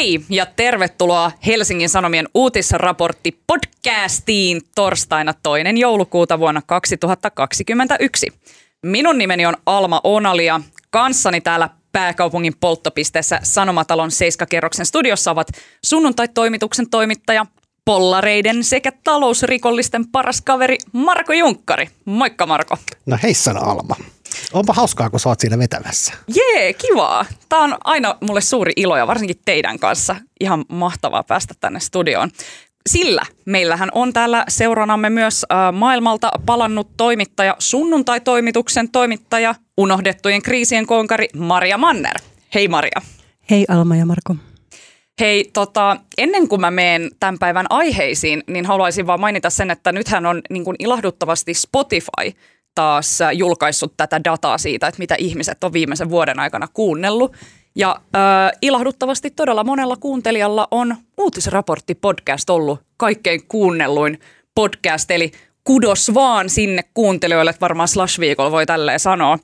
Hei ja tervetuloa Helsingin Sanomien uutisraportti podcastiin torstaina toinen joulukuuta vuonna 2021. Minun nimeni on Alma Onalia. Kanssani täällä pääkaupungin polttopisteessä Sanomatalon seiskakerroksen studiossa ovat sunnuntai-toimituksen toimittaja, pollareiden sekä talousrikollisten paras kaveri Marko Junkkari. Moikka Marko. No heissan Alma. Onpa hauskaa, kun sä oot siinä vetämässä. Jee, kivaa. Tämä on aina mulle suuri ilo ja varsinkin teidän kanssa. Ihan mahtavaa päästä tänne studioon. Sillä meillähän on täällä seuranamme myös äh, maailmalta palannut toimittaja, sunnuntai-toimituksen toimittaja, unohdettujen kriisien konkari Maria Manner. Hei Maria. Hei Alma ja Marko. Hei, tota, ennen kuin mä menen tämän päivän aiheisiin, niin haluaisin vaan mainita sen, että nythän on niin kuin ilahduttavasti Spotify taas julkaissut tätä dataa siitä, että mitä ihmiset on viimeisen vuoden aikana kuunnellut. Ja äh, ilahduttavasti todella monella kuuntelijalla on uutisraportti podcast ollut kaikkein kuunnelluin podcast, eli kudos vaan sinne kuuntelijoille, että varmaan Slash-viikolla voi tälleen sanoa.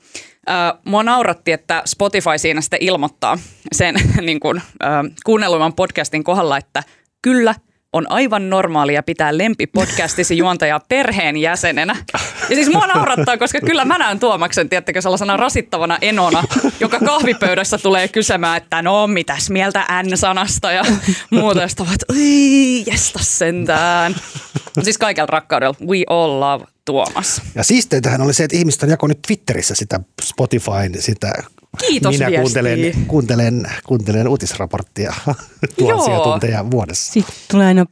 Äh, mua nauratti, että Spotify siinä sitten ilmoittaa sen niin kuin, äh, kuunnelluimman podcastin kohdalla, että kyllä – on aivan normaalia pitää lempipodcastisi juontajaa perheen jäsenenä. Ja siis mua naurattaa, koska kyllä mä näen Tuomaksen, tiettäkö, sellaisena rasittavana enona, joka kahvipöydässä tulee kysymään, että no mitäs mieltä N-sanasta ja muuta. Ja ovat, jesta sentään. Siis kaikella rakkaudella, we all love Tuomas. Ja siisteintähän oli se, että ihmiset on jako nyt Twitterissä sitä Spotifyn, sitä Kiitos Minä kuuntelen, kuuntelen, kuuntelen uutisraporttia tuhansia Joo. tunteja vuodessa. Sitten tulee aina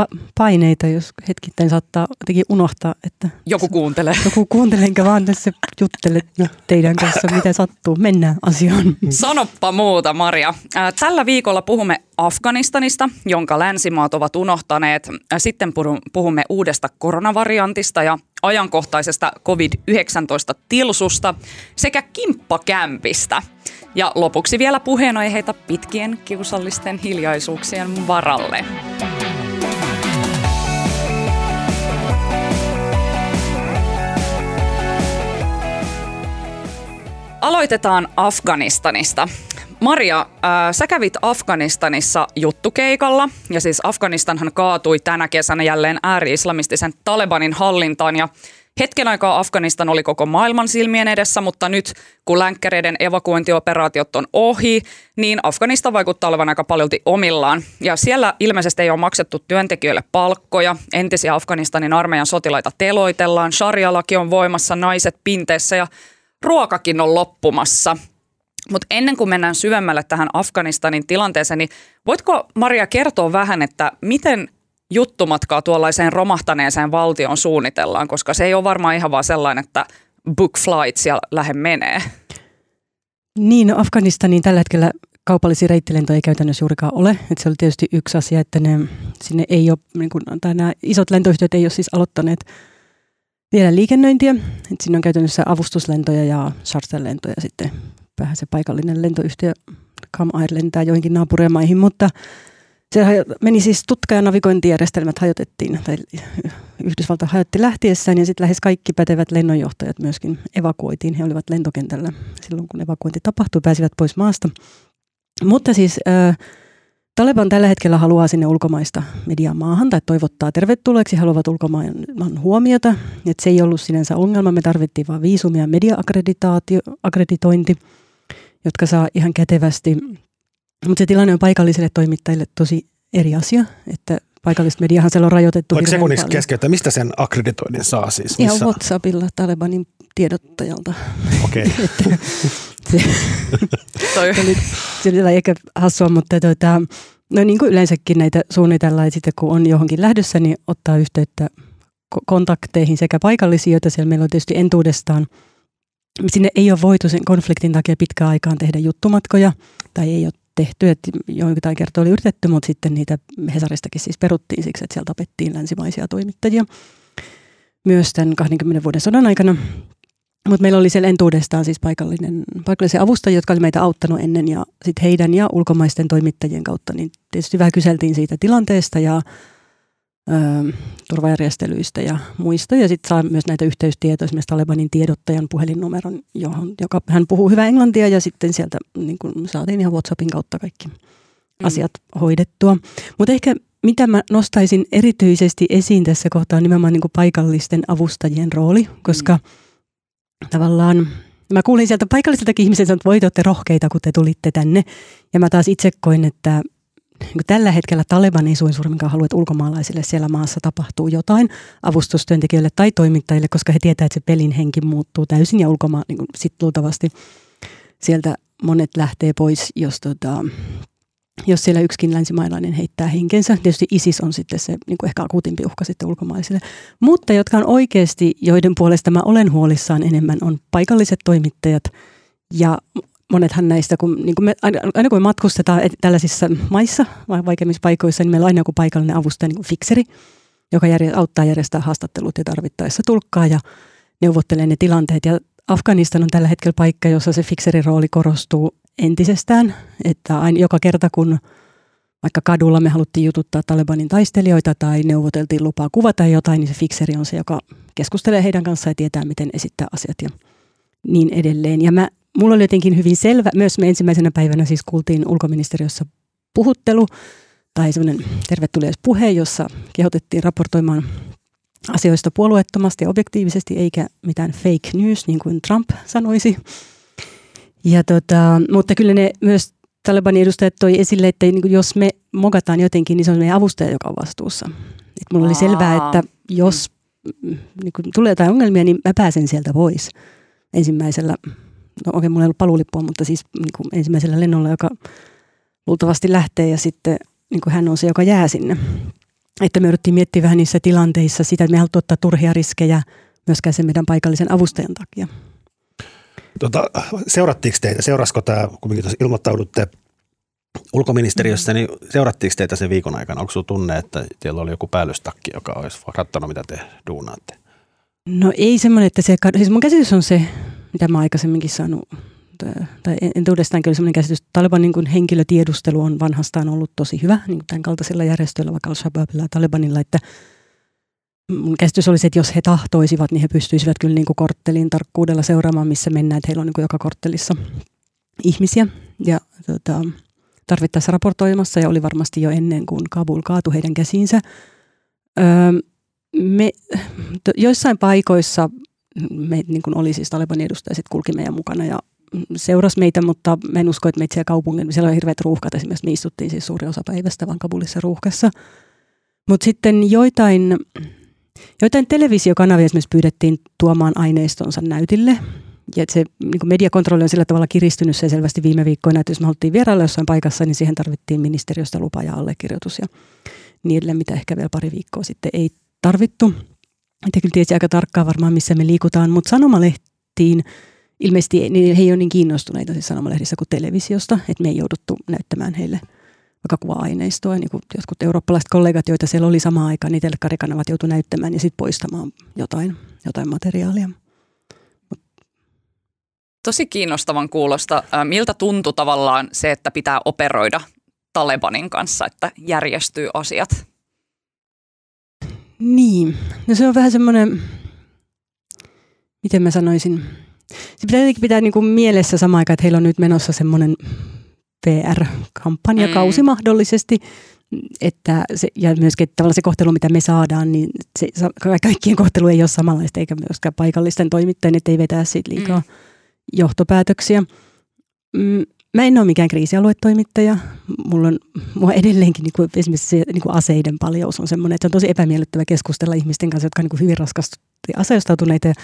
pa- paineita, jos hetkittäin saattaa jotenkin unohtaa, että... Joku kuuntelee. Joku kuuntelee, enkä vaan tässä juttele teidän kanssa, mitä sattuu. Mennään asiaan. Sanoppa muuta, Maria. Tällä viikolla puhumme Afganistanista, jonka länsimaat ovat unohtaneet. Sitten puhumme uudesta koronavariantista ja ajankohtaisesta COVID-19-tilsusta sekä kimppakämpistä. Ja lopuksi vielä puheenaiheita pitkien kiusallisten hiljaisuuksien varalle. Aloitetaan Afganistanista. Maria, äh, sä kävit Afganistanissa juttukeikalla ja siis Afganistanhan kaatui tänä kesänä jälleen ääri-islamistisen Talebanin hallintaan ja Hetken aikaa Afganistan oli koko maailman silmien edessä, mutta nyt kun länkkäreiden evakuointioperaatiot on ohi, niin Afganistan vaikuttaa olevan aika paljolti omillaan. Ja siellä ilmeisesti ei ole maksettu työntekijöille palkkoja, entisiä Afganistanin armeijan sotilaita teloitellaan, sharia-laki on voimassa, naiset pinteessä ja ruokakin on loppumassa. Mutta ennen kuin mennään syvemmälle tähän Afganistanin tilanteeseen, niin voitko Maria kertoa vähän, että miten juttumatkaa tuollaiseen romahtaneeseen valtioon suunnitellaan, koska se ei ole varmaan ihan vaan sellainen, että book flights ja lähde menee. Niin, no Afganistaniin tällä hetkellä kaupallisia reittilentoja ei käytännössä juurikaan ole. Et se oli tietysti yksi asia, että ne, sinne ei ole, niin kun, tai nämä isot lentoyhtiöt ei ole siis aloittaneet vielä liikennöintiä. Et siinä on käytännössä avustuslentoja ja charterlentoja sitten vähän se paikallinen lentoyhtiö Cam Air lentää joihinkin naapurimaihin, mutta se meni siis tutka- ja navigointijärjestelmät hajotettiin, tai Yhdysvalta hajotti lähtiessään ja sitten lähes kaikki pätevät lennonjohtajat myöskin evakuoitiin. He olivat lentokentällä silloin, kun evakuointi tapahtui, pääsivät pois maasta. Mutta siis äh, Taleban tällä hetkellä haluaa sinne ulkomaista mediaa maahan tai toivottaa tervetulleeksi, haluavat ulkomaan huomiota. Et se ei ollut sinänsä ongelma, me tarvittiin vain viisumia ja media-akkreditointi, jotka saa ihan kätevästi. Mutta se tilanne on paikallisille toimittajille tosi eri asia, että paikallista mediahan siellä on rajoitettu Voiko sekunniksi keskeyttää, mistä sen akkreditoinnin saa siis? Missä? Ihan WhatsAppilla Talebanin tiedottajalta. Okei. Okay. se, oli, se oli ehkä hassua, mutta tuota, no niin kuin yleensäkin näitä suunnitellaan, että sitten kun on johonkin lähdössä, niin ottaa yhteyttä kontakteihin sekä paikallisiin, joita siellä meillä on tietysti entuudestaan. Sinne ei ole voitu sen konfliktin takia pitkään aikaan tehdä juttumatkoja, tai ei ole tehty, että joitain kertoja oli yritetty, mutta sitten niitä Hesaristakin siis peruttiin siksi, että siellä tapettiin länsimaisia toimittajia myös tämän 20 vuoden sodan aikana. Mutta meillä oli siellä entuudestaan siis paikallinen, paikallisia avustajia, jotka oli meitä auttanut ennen ja sitten heidän ja ulkomaisten toimittajien kautta, niin tietysti vähän kyseltiin siitä tilanteesta ja ö, turvajärjestelyistä ja muista. Ja sitten saa myös näitä yhteystietoja, esimerkiksi Talebanin tiedottajan puhelinnumeron, johon, joka hän puhuu hyvää englantia ja sitten sieltä niin kun saatiin ihan WhatsAppin kautta kaikki asiat hoidettua. Mutta ehkä mitä mä nostaisin erityisesti esiin tässä kohtaa on nimenomaan niin paikallisten avustajien rooli, koska mm. tavallaan mä kuulin sieltä paikallisiltakin ihmisiltä, että voi te olette rohkeita, kun te tulitte tänne. Ja mä taas itse koin, että niin tällä hetkellä Taleban ei suurimminkaan halua, että ulkomaalaisille siellä maassa tapahtuu jotain avustustyöntekijöille tai toimittajille, koska he tietävät, että se pelin henki muuttuu täysin ja ulkomaan niin sitten luultavasti sieltä monet lähtee pois, jos tota, jos siellä yksikin länsimaalainen heittää henkensä. Tietysti ISIS on sitten se niin kuin ehkä akuutimpi uhka sitten ulkomaisille. Mutta jotka on oikeasti, joiden puolesta mä olen huolissaan enemmän, on paikalliset toimittajat ja monethan näistä, kun, niin kuin me, aina kun me matkustetaan tällaisissa maissa, vaikeimmissa paikoissa, niin meillä on aina joku paikallinen avustaja, niin fikseri, joka järjest, auttaa järjestää haastattelut ja tarvittaessa tulkkaa ja neuvottelee ne tilanteet. Ja Afganistan on tällä hetkellä paikka, jossa se fikserin rooli korostuu entisestään, että aina joka kerta kun vaikka kadulla me haluttiin jututtaa Talebanin taistelijoita tai neuvoteltiin lupaa kuvata jotain, niin se fikseri on se, joka keskustelee heidän kanssaan ja tietää, miten esittää asiat ja niin edelleen. Ja mä, mulla oli jotenkin hyvin selvä, myös me ensimmäisenä päivänä siis kuultiin ulkoministeriössä puhuttelu tai semmoinen tervetuliaispuhe, jossa kehotettiin raportoimaan asioista puolueettomasti ja objektiivisesti, eikä mitään fake news, niin kuin Trump sanoisi. Ja tota, mutta kyllä ne myös Talibanin edustajat toi esille, että niin jos me mogataan jotenkin, niin se on meidän avustaja, joka on vastuussa. Et mulla Aa. oli selvää, että jos mm, niin kun tulee jotain ongelmia, niin mä pääsen sieltä pois ensimmäisellä, no okei, mulla ei ollut paluulippua, mutta siis niin kuin ensimmäisellä lennolla, joka luultavasti lähtee ja sitten niin kuin hän on se, joka jää sinne. Että me yritettiin miettiä vähän niissä tilanteissa sitä, että me haluttiin ottaa turhia riskejä myöskään sen meidän paikallisen avustajan takia. Tota, seurattiinko teitä, seurasko tämä, kun ilmoittaudutte ulkoministeriössä, niin seurattiinko teitä sen viikon aikana? Onko sinulla tunne, että teillä oli joku päällystakki, joka olisi katsonut, mitä te duunaatte? No ei semmoinen, että se, siis mun käsitys on se, mitä mä aikaisemminkin saanut, tai en, en uudestaan kyllä semmoinen käsitys, että Taliban niin kuin henkilötiedustelu on vanhastaan ollut tosi hyvä, niin kuin tämän kaltaisilla järjestöillä, vaikka Al-Shabaabilla ja Talibanilla, että mun käsitys olisi, että jos he tahtoisivat, niin he pystyisivät kyllä niin kuin korttelin tarkkuudella seuraamaan, missä mennään. Että heillä on niin kuin joka korttelissa ihmisiä ja tota, tarvittaessa raportoimassa ja oli varmasti jo ennen kuin Kabul kaatui heidän käsiinsä. Öö, me, joissain paikoissa me niin kuin oli siis Taliban edustajat kulki meidän mukana ja seurasi meitä, mutta mä en usko, että meitä siellä kaupungin, siellä oli hirveät ruuhkat esimerkiksi, me istuttiin siis suuri osa päivästä vaan Kabulissa ruuhkassa. Mutta sitten joitain Joitain televisiokanavia esimerkiksi pyydettiin tuomaan aineistonsa näytille. Ja se niin kuin mediakontrolli on sillä tavalla kiristynyt se selvästi viime viikkoina, että jos me haluttiin vierailla jossain paikassa, niin siihen tarvittiin ministeriöstä lupa ja allekirjoitus ja edelleen, mitä ehkä vielä pari viikkoa sitten ei tarvittu. Te kyllä tiesi aika tarkkaan varmaan, missä me liikutaan, mutta sanomalehtiin ilmeisesti niin he ei ole niin kiinnostuneita siis sanomalehdissä kuin televisiosta, että me ei jouduttu näyttämään heille – vaikka kuva-aineistoa. Niin kuin jotkut eurooppalaiset kollegat, joita siellä oli samaan aikaan, niin telkkarikanavat joutui näyttämään ja sitten poistamaan jotain, jotain materiaalia. Tosi kiinnostavan kuulosta. Miltä tuntui tavallaan se, että pitää operoida Talebanin kanssa, että järjestyy asiat? Niin, no se on vähän semmoinen, miten mä sanoisin, se pitää jotenkin pitää niin kuin mielessä samaan aikaan, että heillä on nyt menossa semmoinen PR-kampanjakausi mm. mahdollisesti, että se, ja myöskin että se kohtelu, mitä me saadaan, niin se, kaikkien kohtelu ei ole samanlaista, eikä myöskään paikallisten toimittajien, että ei vetää siitä liikaa mm. johtopäätöksiä. Mm, mä en ole mikään kriisialuetoimittaja. Mulla on mua edelleenkin niin kuin esimerkiksi se niin kuin aseiden paljous on semmoinen, että se on tosi epämiellyttävä keskustella ihmisten kanssa, jotka on niin kuin hyvin raskasti aseistautuneita ja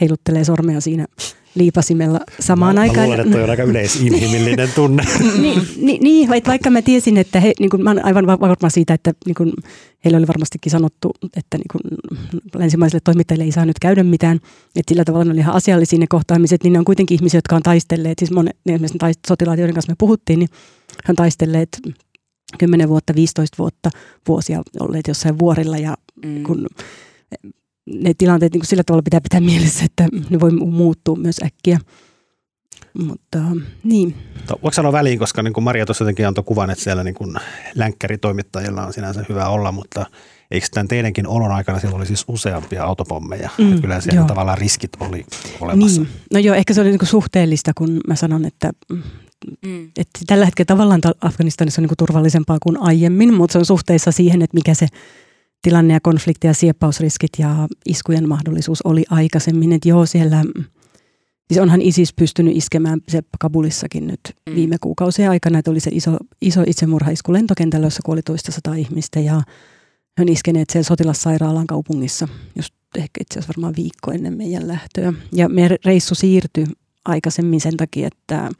heiluttelee sormea siinä liipasimella samaan mä, aikaan. Mä luulen, että toi on aika yleisinhimillinen tunne. niin, niin, niin, vaikka mä tiesin, että he, niin kuin, mä olen aivan varma siitä, että niin kuin, heille oli varmastikin sanottu, että niin kuin, länsimaisille toimittajille ei saa nyt käydä mitään. Että sillä tavalla ne oli ihan asiallisia ne kohtaamiset, niin ne on kuitenkin ihmisiä, jotka on taistelleet, siis monet, niin esimerkiksi taist, sotilaat, joiden kanssa me puhuttiin, niin hän taistelleet 10 vuotta, 15 vuotta, vuosia olleet jossain vuorilla ja mm. kun ne tilanteet niin sillä tavalla pitää pitää mielessä, että ne voi muuttua myös äkkiä. Mutta niin. Voiko sanoa väliin, koska niin kuin Maria tuossa jotenkin antoi kuvan, että siellä niin kuin länkkäritoimittajilla on sinänsä hyvä olla, mutta eikö tämän teidänkin olon aikana siellä oli siis useampia autopommeja? Mm, että kyllä siellä joo. tavallaan riskit oli olemassa. Niin. No joo, ehkä se oli niinku suhteellista, kun mä sanon, että Mm. Että tällä hetkellä tavallaan Afganistanissa on niin kuin turvallisempaa kuin aiemmin, mutta se on suhteessa siihen, että mikä se tilanne ja konflikti ja sieppausriskit ja iskujen mahdollisuus oli aikaisemmin. Että joo, siellä, siis onhan ISIS pystynyt iskemään se Kabulissakin nyt mm. viime kuukausien aikana, että oli se iso, iso itsemurhaisku lentokentällä, jossa kuoli toista sata ihmistä ja he on iskeneet siellä sotilassairaalan kaupungissa, just ehkä itse asiassa varmaan viikko ennen meidän lähtöä. Ja meidän reissu siirtyi aikaisemmin sen takia, että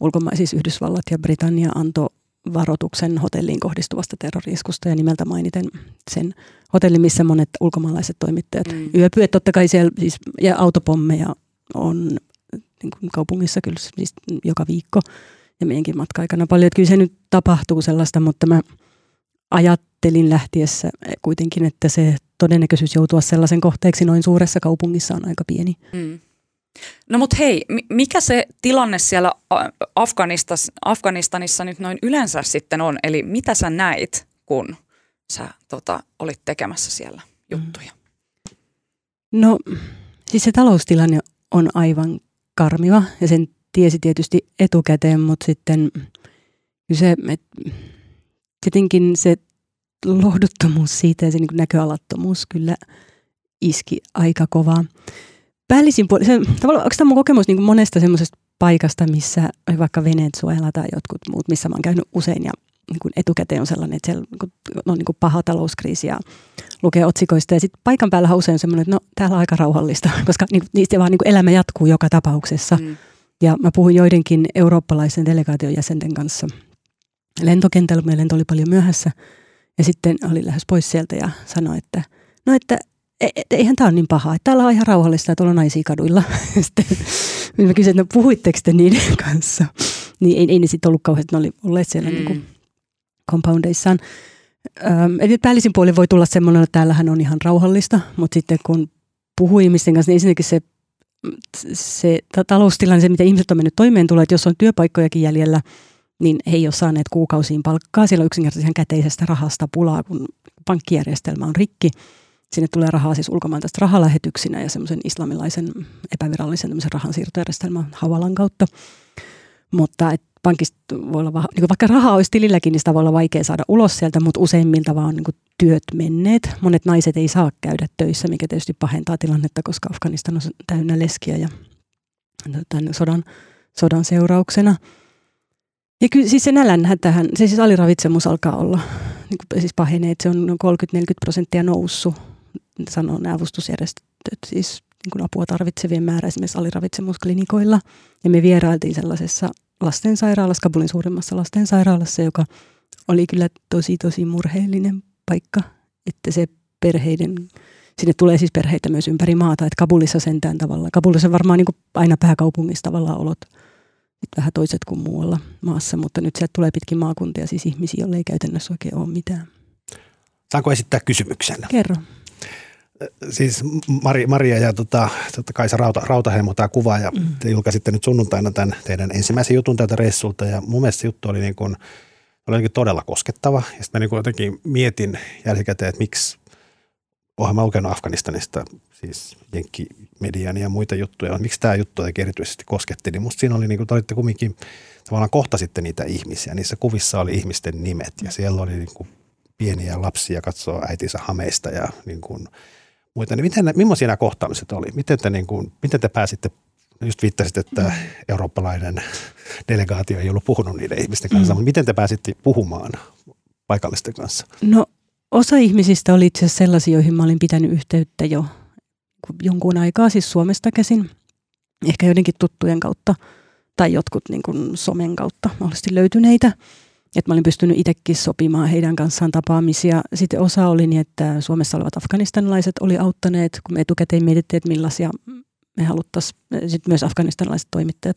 ulkoma- siis Yhdysvallat ja Britannia antoi varoituksen hotelliin kohdistuvasta terroriskusta ja nimeltä mainiten sen hotellin, missä monet ulkomaalaiset toimittajat mm. yöpyvät. Totta kai siellä siis, ja autopommeja on niin kuin kaupungissa kyllä siis joka viikko ja meidänkin matka-aikana paljon. Että kyllä se nyt tapahtuu sellaista, mutta mä ajattelin lähtiessä kuitenkin, että se todennäköisyys joutua sellaisen kohteeksi noin suuressa kaupungissa on aika pieni. Mm. No mutta hei, mikä se tilanne siellä Afganistanissa nyt noin yleensä sitten on? Eli mitä sä näit, kun sä tota, olit tekemässä siellä juttuja? No siis se taloustilanne on aivan karmiva ja sen tiesi tietysti etukäteen, mutta sitten se, että tietenkin se lohduttomuus siitä ja se niin näköalattomuus kyllä iski aika kovaa päällisin puolin, se, tavallaan, onko tämä mun kokemus niin monesta semmoisesta paikasta, missä vaikka Venezuela tai jotkut muut, missä mä oon käynyt usein ja niin kuin etukäteen on sellainen, että siellä on niin kuin paha talouskriisi ja lukee otsikoista. Ja sitten paikan päällä on usein semmoinen, että no täällä on aika rauhallista, koska niistä vaan niin kuin elämä jatkuu joka tapauksessa. Mm. Ja mä puhuin joidenkin eurooppalaisen delegaation jäsenten kanssa lentokentällä, meidän lento oli paljon myöhässä. Ja sitten oli lähes pois sieltä ja sanoi, että no että E, et, eihän tämä ole niin paha, että täällä on ihan rauhallista, että tuolla on naisia kaduilla. Sitten mä kysyin, että no puhuitteko te niiden kanssa? Niin ei, ei ne sitten ollut kauheasti, ne oli olleet siellä mm. niin compoundeissaan. Ähm, eli päällisin puolin voi tulla semmoinen, että täällähän on ihan rauhallista, mutta sitten kun puhuu ihmisten kanssa, niin ensinnäkin se, se taloustilanne, se mitä ihmiset on mennyt toimeen tulee, että jos on työpaikkojakin jäljellä, niin he ei ole saaneet kuukausiin palkkaa. Siellä on yksinkertaisesti ihan käteisestä rahasta pulaa, kun pankkijärjestelmä on rikki. Sinne tulee rahaa siis ulkomailta rahalähetyksinä ja semmoisen islamilaisen epävirallisen rahansiirtojärjestelmän Havalan kautta. Mutta et pankista voi olla, niin vaikka rahaa olisi tililläkin, niin sitä voi olla vaikea saada ulos sieltä, mutta useimmilta vaan niin työt menneet. Monet naiset ei saa käydä töissä, mikä tietysti pahentaa tilannetta, koska Afganistan on täynnä leskiä ja tämän sodan, sodan seurauksena. Ja kyllä siis se nälänhätähän, se siis aliravitsemus alkaa olla, niin kuin siis pahenee, että se on 30-40 prosenttia noussut sanoo nämä avustusjärjestöt, siis niin kuin apua tarvitsevien määrä esimerkiksi aliravitsemusklinikoilla. Ja me vierailtiin sellaisessa lastensairaalassa, Kabulin suurimmassa lastensairaalassa, joka oli kyllä tosi tosi murheellinen paikka, että se perheiden, sinne tulee siis perheitä myös ympäri maata, että Kabulissa sentään tavalla. Kabulissa on varmaan niin kuin aina pääkaupungissa tavallaan olot vähän toiset kuin muualla maassa, mutta nyt sieltä tulee pitkin maakuntia siis ihmisiä, joille ei käytännössä oikein ole mitään. Saanko esittää kysymyksen? Kerro siis Mari, Maria ja tota, tota Kaisa Rauta, Rautaheimo, tämä ja mm. te julkaisitte nyt sunnuntaina tämän teidän ensimmäisen jutun tältä reissulta ja mun mielestä se juttu oli, niin kuin, oli todella koskettava ja sitten mä niin kuin jotenkin mietin jälkikäteen, että miksi oonhan mä lukenut Afganistanista siis jenkkimedian ja muita juttuja, miksi tämä juttu jotenkin erityisesti kosketti, niin musta siinä oli niin kuin, te olitte kumminkin tavallaan kohtasitte niitä ihmisiä, niissä kuvissa oli ihmisten nimet ja siellä oli niin kuin pieniä lapsia katsoo äitinsä hameista ja niin kuin – muita, niin miten, millaisia nämä kohtaamiset oli? Miten te, niin kuin, miten te pääsitte, just viittasit, että mm. eurooppalainen delegaatio ei ollut puhunut niiden ihmisten kanssa, mm. mutta miten te pääsitte puhumaan paikallisten kanssa? No osa ihmisistä oli itse asiassa sellaisia, joihin mä olin pitänyt yhteyttä jo jonkun aikaa, siis Suomesta käsin, ehkä joidenkin tuttujen kautta tai jotkut niin kuin somen kautta mahdollisesti löytyneitä. Että mä olin pystynyt itsekin sopimaan heidän kanssaan tapaamisia. Sitten osa oli niin, että Suomessa olevat afganistanilaiset oli auttaneet, kun me etukäteen mietittiin, että millaisia me haluttaisiin, sitten myös afganistanilaiset toimittajat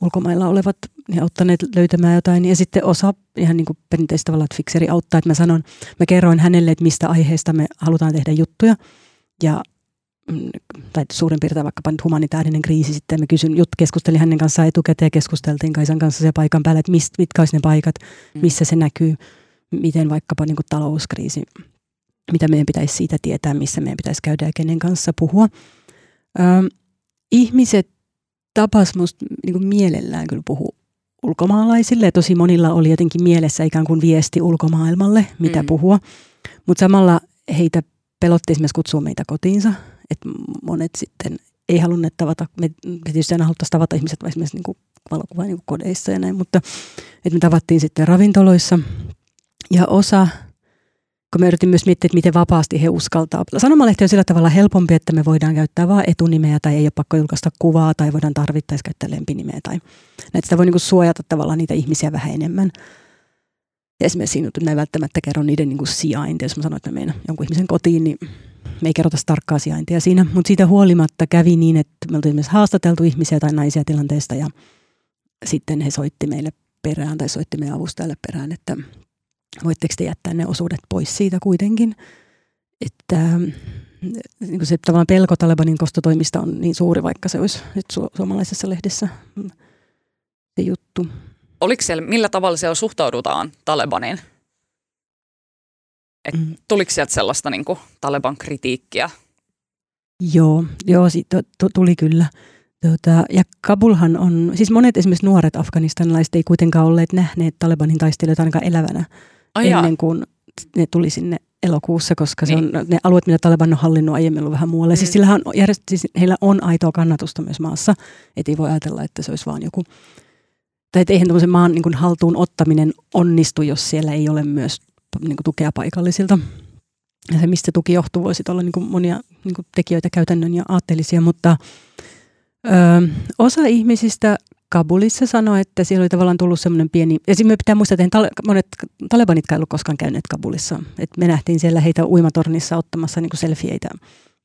ulkomailla olevat he auttaneet löytämään jotain. Ja sitten osa ihan niin kuin perinteistä tavalla, että fikseri auttaa, että mä sanon, mä kerroin hänelle, että mistä aiheesta me halutaan tehdä juttuja. Ja tai suurin piirtein vaikkapa nyt humanitaarinen kriisi sitten. Me kysyn, jut, keskustelin hänen kanssaan etukäteen ja keskusteltiin Kaisan kanssa se paikan päällä, että mist, mitkä olisi ne paikat, mm. missä se näkyy, miten vaikkapa niin kuin talouskriisi mitä meidän pitäisi siitä tietää, missä meidän pitäisi käydä ja kenen kanssa puhua. Ö, ihmiset tapas musta niin kuin mielellään kyllä puhua ulkomaalaisille. Tosi monilla oli jotenkin mielessä ikään kuin viesti ulkomaailmalle, mitä mm. puhua. Mutta samalla heitä pelotti esimerkiksi kutsua meitä kotiinsa. Että monet sitten ei halunneet tavata, me tietysti aina haluttaisiin tavata ihmiset esimerkiksi niin kuin valokuva niin kodeissa ja näin, mutta että me tavattiin sitten ravintoloissa. Ja osa kun me yritin myös miettiä, että miten vapaasti he uskaltaa. Sanomalehti on sillä tavalla helpompi, että me voidaan käyttää vain etunimeä tai ei ole pakko julkaista kuvaa tai voidaan tarvittaessa käyttää lempinimeä. Tai näitä sitä voi niin kuin suojata tavallaan niitä ihmisiä vähän enemmän. Ja esimerkiksi siinä ei välttämättä kerro niiden niin kuin sijainti. Jos mä sanoin, että mä menen jonkun ihmisen kotiin, niin me ei kerrota tarkkaa sijaintia siinä. Mutta siitä huolimatta kävi niin, että me oltiin esimerkiksi haastateltu ihmisiä tai naisia tilanteesta ja sitten he soitti meille perään tai soitti meidän avustajalle perään, että voitteko te jättää ne osuudet pois siitä kuitenkin. Että niin kuin se tavallaan pelko Talebanin kostotoimista on niin suuri, vaikka se olisi nyt su- suomalaisessa lehdessä se juttu. Oliko siellä, millä tavalla siellä suhtaudutaan Talebaniin? Et mm. Tuliko sieltä sellaista niin kuin, Taleban kritiikkiä? Joo, joo to, to, tuli kyllä. Tota, ja Kabulhan on, siis monet esimerkiksi nuoret afganistanilaiset ei kuitenkaan olleet nähneet Talebanin taistelijoita ainakaan elävänä Ai ennen jaa. kuin ne tuli sinne elokuussa, koska niin. se on ne alueet, mitä Taliban on hallinnut aiemmin ollut vähän muualle. Siis mm. Siis, on, järjest, siis heillä on aitoa kannatusta myös maassa, että ei voi ajatella, että se olisi vaan joku, tai eihän tämmöisen maan niin kuin haltuun ottaminen onnistu, jos siellä ei ole myös niin kuin tukea paikallisilta. Ja se, mistä tuki johtuu, voisi olla niin kuin monia niin kuin tekijöitä käytännön ja aatteellisia, mutta ö, osa ihmisistä Kabulissa sanoi, että siellä oli tavallaan tullut semmoinen pieni, esimerkiksi pitää muistaa, että tale, monet talebanit ei ollut koskaan käyneet Kabulissa. Et me nähtiin siellä heitä uimatornissa ottamassa niin selfieitä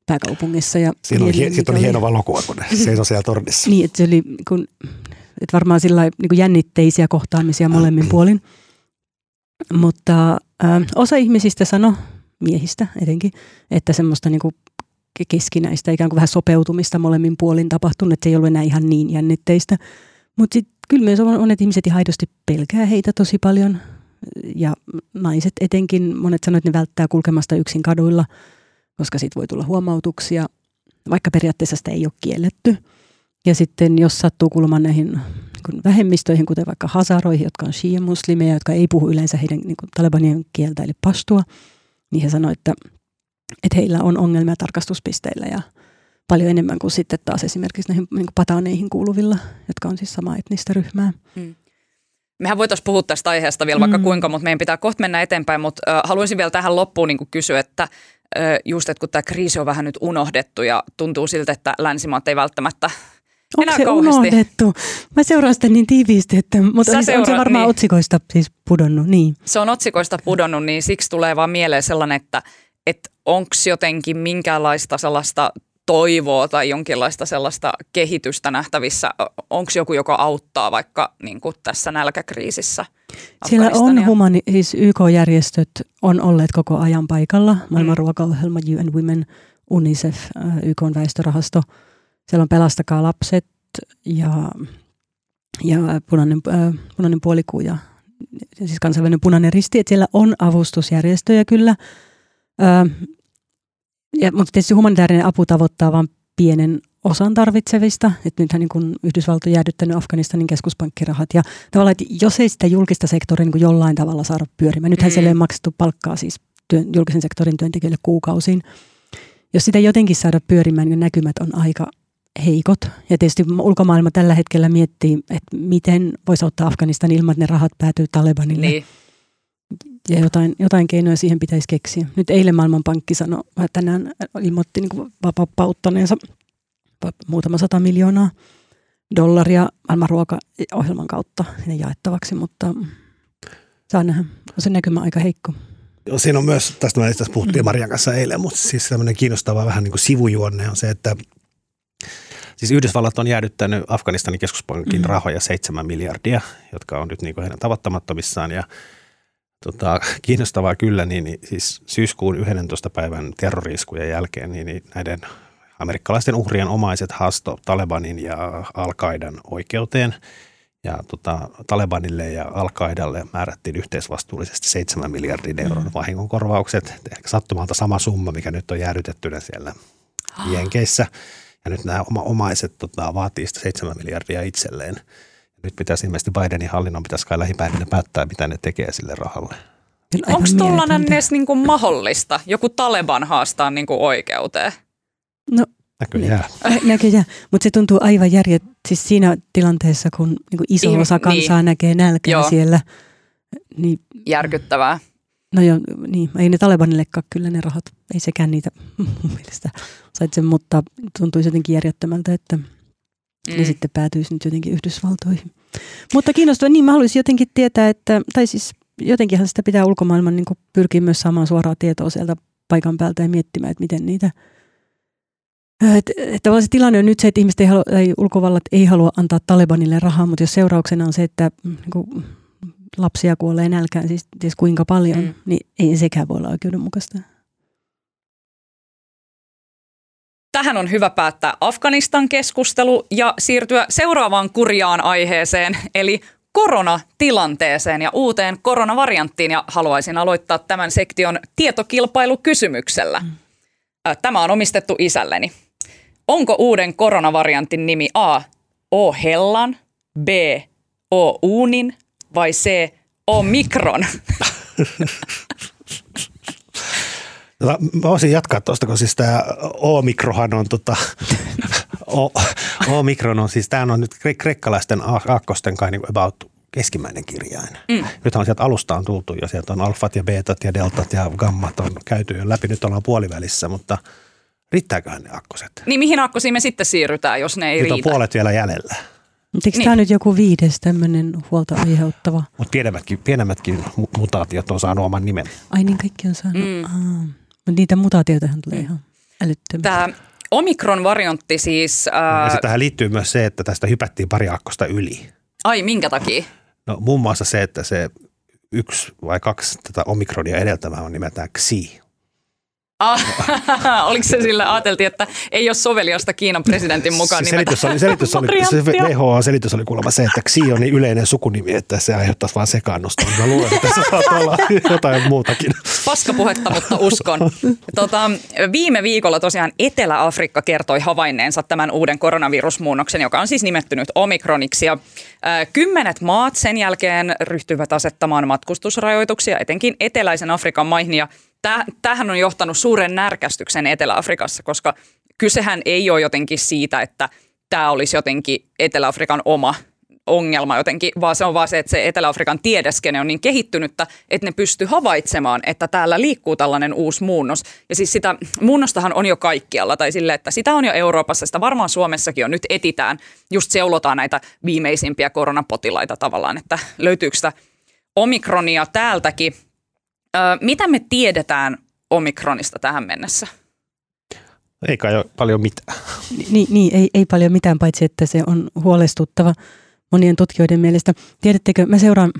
pääkaupungissa. Ja Siinä on, hie, on hieno valokuva, kun ne seisoo siellä tornissa. niin, että se oli kun, että varmaan sillä niin jännitteisiä kohtaamisia molemmin puolin. Mutta äh, osa ihmisistä sanoi, miehistä etenkin, että semmoista niin kuin keskinäistä ikään kuin vähän sopeutumista molemmin puolin tapahtunut, että se ei ollut enää ihan niin jännitteistä. Mutta sitten kyllä myös monet ihmiset ihan aidosti pelkää heitä tosi paljon. Ja naiset etenkin, monet sanoivat, että ne välttää kulkemasta yksin kaduilla, koska siitä voi tulla huomautuksia, vaikka periaatteessa sitä ei ole kielletty. Ja sitten jos sattuu kuulumaan näihin vähemmistöihin, kuten vaikka hasaroihin, jotka on shia-muslimeja, jotka ei puhu yleensä heidän niin kuin talebanien kieltä, eli pastua, niin he sanoivat, että, että heillä on ongelmia tarkastuspisteillä ja paljon enemmän kuin sitten taas esimerkiksi näihin niin pataaneihin kuuluvilla, jotka on siis sama etnistä ryhmää. Hmm. Mehän voitaisiin puhua tästä aiheesta vielä vaikka mm. kuinka, mutta meidän pitää kohta mennä eteenpäin. Mutta äh, haluaisin vielä tähän loppuun niin kysyä, että just, että kun tämä kriisi on vähän nyt unohdettu ja tuntuu siltä, että länsimaat ei välttämättä Onko se kauheasti. unohdettu? Mä seuraan sitä niin tiiviisti, että, mutta on, seuraat, on se varmaan niin. otsikoista siis pudonnut. Niin. Se on otsikoista pudonnut, niin siksi tulee vaan mieleen sellainen, että, että onko jotenkin minkäänlaista sellaista toivoa tai jonkinlaista sellaista kehitystä nähtävissä? Onko joku, joka auttaa vaikka niin kuin tässä nälkäkriisissä? Siellä on humani, siis YK-järjestöt on olleet koko ajan paikalla. Maailman mm. ruokaohjelma, UN Women, UNICEF, YK väestörahasto. Siellä on Pelastakaa lapset ja, ja punainen, äh, punainen puolikuu ja siis kansainvälinen punainen risti. Että siellä on avustusjärjestöjä kyllä. Äh, ja, mutta tietysti humanitaarinen apu tavoittaa vain pienen osan tarvitsevista. Että nythän niin kun Yhdysvalto on jäädyttänyt Afganistanin keskuspankkirahat. Ja tavallaan, että jos ei sitä julkista sektoria niin jollain tavalla saada pyörimään. Nythän mm. siellä ei ole maksettu palkkaa siis työn, julkisen sektorin työntekijöille kuukausiin. Jos sitä jotenkin saada pyörimään, niin näkymät on aika heikot. Ja tietysti ulkomaailma tällä hetkellä miettii, että miten voisi ottaa Afganistan ilman, että ne rahat päätyy Talebanille. Niin. Ja jotain, jotain keinoja siihen pitäisi keksiä. Nyt eilen Maailmanpankki sanoi, että tänään ilmoitti niin vapauttaneensa muutama sata miljoonaa dollaria maailman ruokaohjelman kautta sinne jaettavaksi, mutta saa nähdä. On se näkymä aika heikko. Siinä on myös, tästä me tästä puhuttiin. Marian kanssa eilen, mutta siis tämmöinen kiinnostava vähän niin kuin sivujuonne on se, että Siis Yhdysvallat on jäädyttänyt Afganistanin keskuspankin mm. rahoja 7 miljardia, jotka on nyt niin kuin heidän tavoittamattomissaan ja Tota, kiinnostavaa kyllä, niin, niin siis syyskuun 11. päivän terroriskujen jälkeen niin, niin näiden amerikkalaisten uhrien omaiset haasto Talebanin ja al oikeuteen. Ja tota, Talebanille ja al määrättiin yhteisvastuullisesti 7 miljardin euron mm. vahingonkorvaukset. Ehkä sattumalta sama summa, mikä nyt on jäädytettynä siellä ah. Ja nyt nämä oma omaiset tota, vaatii sitä 7 miljardia itselleen. Nyt pitäisi ilmeisesti Bidenin hallinnon pitäisi kai lähipäivinä päättää, mitä ne tekee sille rahalle. Onko tuollainen edes niinku mahdollista? Joku Taleban haastaa niinku oikeuteen? No Näköjään. Näköjään, mutta se tuntuu aivan järjet, siis siinä tilanteessa, kun niin iso osa niin. kansaa niin. näkee nälkää Joo. siellä. Niin, Järkyttävää. No joo, niin, ei ne Talebanillekaan kyllä ne rahat, ei sekään niitä mun mielestä sen, mutta tuntuisi jotenkin järjettömältä, että mm. ne sitten päätyisi nyt jotenkin Yhdysvaltoihin. Mutta kiinnostavaa, niin mä haluaisin jotenkin tietää, että, tai siis jotenkinhan sitä pitää ulkomaailman niin pyrkiä myös saamaan suoraa tietoa sieltä paikan päältä ja miettimään, että miten niitä – että, että se tilanne on nyt se, että ihmiset ei halua, tai ulkovallat ei halua antaa Talebanille rahaa, mutta jos seurauksena on se, että mm, niin kuin, lapsia kuolee nälkään, siis ties kuinka paljon, mm. niin ei sekään voi olla oikeudenmukaista. Tähän on hyvä päättää Afganistan keskustelu ja siirtyä seuraavaan kurjaan aiheeseen, eli koronatilanteeseen ja uuteen koronavarianttiin. Ja haluaisin aloittaa tämän sektion tietokilpailukysymyksellä. Mm. Tämä on omistettu isälleni. Onko uuden koronavariantin nimi A. O. Hellan, B. O. Uunin vai C. Omikron? Tota, mä voisin jatkaa tuosta, kun siis tämä Omikrohan on tota, o, Omikron on siis, tämä on nyt kreikkalaisten aakkosten kai niin about keskimmäinen kirjain. Mm. Nythän on sieltä alusta on tultu ja sieltä on alfat ja beetat ja deltat ja gammat on käyty jo läpi. Nyt ollaan puolivälissä, mutta – Riittääköhän ne akkoset? Niin mihin akkosiin me sitten siirrytään, jos ne ei nyt riitä? on puolet vielä jäljellä. Mutta eikö niin. tämä nyt joku viides tämmöinen huolta aiheuttava? Mutta pienemmätkin, pienemmätkin mutaatiot on saanut oman nimen. Ai niin, kaikki on saanut. Mm. Mutta niitä mutaatioitahan tulee ihan älyttömästi. Tämä Omikron-variantti siis... Ää... Ja tähän liittyy myös se, että tästä hypättiin pari akkosta yli. Ai, minkä takia? No muun muassa se, että se yksi vai kaksi tätä omikronia edeltävää on nimeltään XI, Ah, oliko se sillä, ajateltiin, että ei ole soveliasta Kiinan presidentin mukaan se selitys oli, selitys oli, se WHO-selitys oli kuulemma se, että Xi on niin yleinen sukunimi, että se aiheuttaisi vain sekaannusta. Mä luulen, että se saattaa olla jotain muutakin. Paskapuhetta, mutta uskon. Tota, viime viikolla tosiaan Etelä-Afrikka kertoi havainneensa tämän uuden koronavirusmuunnoksen, joka on siis nimettynyt Omikroniksi. Ja, äh, kymmenet maat sen jälkeen ryhtyivät asettamaan matkustusrajoituksia etenkin eteläisen Afrikan maihin ja tämähän on johtanut suuren närkästyksen Etelä-Afrikassa, koska kysehän ei ole jotenkin siitä, että tämä olisi jotenkin Etelä-Afrikan oma ongelma jotenkin, vaan se on vaan se, että se Etelä-Afrikan tiedeskene on niin kehittynyttä, että ne pystyy havaitsemaan, että täällä liikkuu tällainen uusi muunnos. Ja siis sitä muunnostahan on jo kaikkialla, tai sille, että sitä on jo Euroopassa, sitä varmaan Suomessakin on. Nyt etitään, just seulotaan näitä viimeisimpiä koronapotilaita tavallaan, että löytyykö sitä omikronia täältäkin – mitä me tiedetään omikronista tähän mennessä? Ei kai ole paljon mitään. Niin, niin ei, ei paljon mitään, paitsi että se on huolestuttava monien tutkijoiden mielestä. Tiedättekö, mä seuraan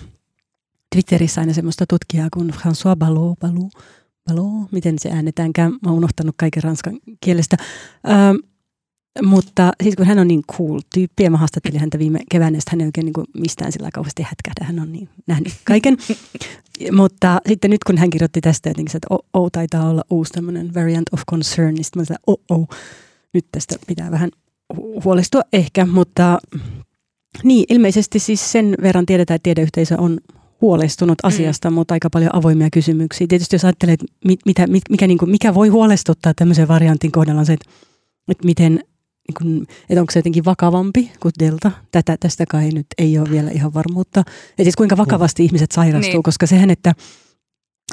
Twitterissä aina semmoista tutkijaa kuin François Ballot, Ballot, Ballot, miten se äänetäänkään, mä oon unohtanut kaiken ranskan kielestä. Ö, mutta siis kun hän on niin cool tyyppi ja mä haastattelin häntä viime keväänä, hän ei oikein niin kuin mistään sillä kauheasti hätkähdä, hän on niin nähnyt kaiken. Mutta sitten nyt kun hän kirjoitti tästä jotenkin, että oh, oh taitaa olla uusi tämmöinen variant of concern, niin sitten mä sanoin, oh, oh, nyt tästä pitää vähän huolestua ehkä, mutta niin, ilmeisesti siis sen verran tiedetään, että tiedeyhteisö on huolestunut mm. asiasta, mm. mutta aika paljon avoimia kysymyksiä. Tietysti jos ajattelee, että mit, mitä, mikä, niin kuin, mikä voi huolestuttaa tämmöisen variantin kohdalla on se, että, että miten niin kuin, että onko se jotenkin vakavampi kuin delta. Tätä, tästä kai nyt ei ole vielä ihan varmuutta. Ja siis kuinka vakavasti mm. ihmiset sairastuu, niin. koska sehän, että,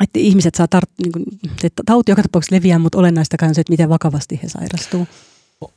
että ihmiset saa tart, niin kuin, että tauti joka tapauksessa leviää, mutta olennaista on se, että miten vakavasti he sairastuu.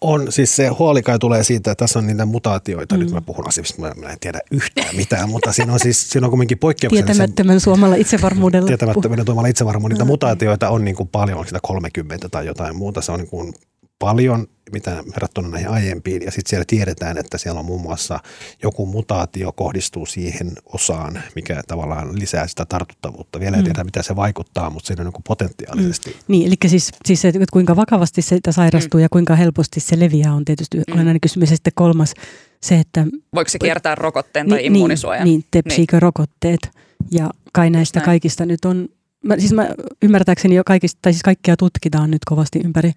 On, siis se huoli kai tulee siitä, että tässä on niitä mutaatioita. Mm. Nyt mä puhun asioista, mä en tiedä yhtään mitään, mutta siinä on siis siinä on kuitenkin poikkeuksellisen... Tietämättömän suomalla itsevarmuudella. Tietämättömän suomalla itsevarmuudella. Niitä mutaatioita on niin kuin paljon, sitä 30 tai jotain muuta. Se on niin kuin paljon mitä verrattuna näihin aiempiin. Ja sitten siellä tiedetään, että siellä on muun muassa joku mutaatio kohdistuu siihen osaan, mikä tavallaan lisää sitä tartuttavuutta. Vielä ei mm. tiedä, mitä se vaikuttaa, mutta siinä on niin potentiaalisesti. Mm. Niin, eli siis, siis se, että kuinka vakavasti se sairastuu mm. ja kuinka helposti se leviää on tietysti mm. olennainen kysymys. Ja sitten kolmas, se, että... Voiko se kiertää rokotteen tai niin, immuunisuojan? Niin, tepsiikö niin. rokotteet. Ja kai näistä Näin. kaikista nyt on, mä, siis mä ymmärtääkseni jo kaikista, tai siis kaikkia tutkitaan nyt kovasti ympäri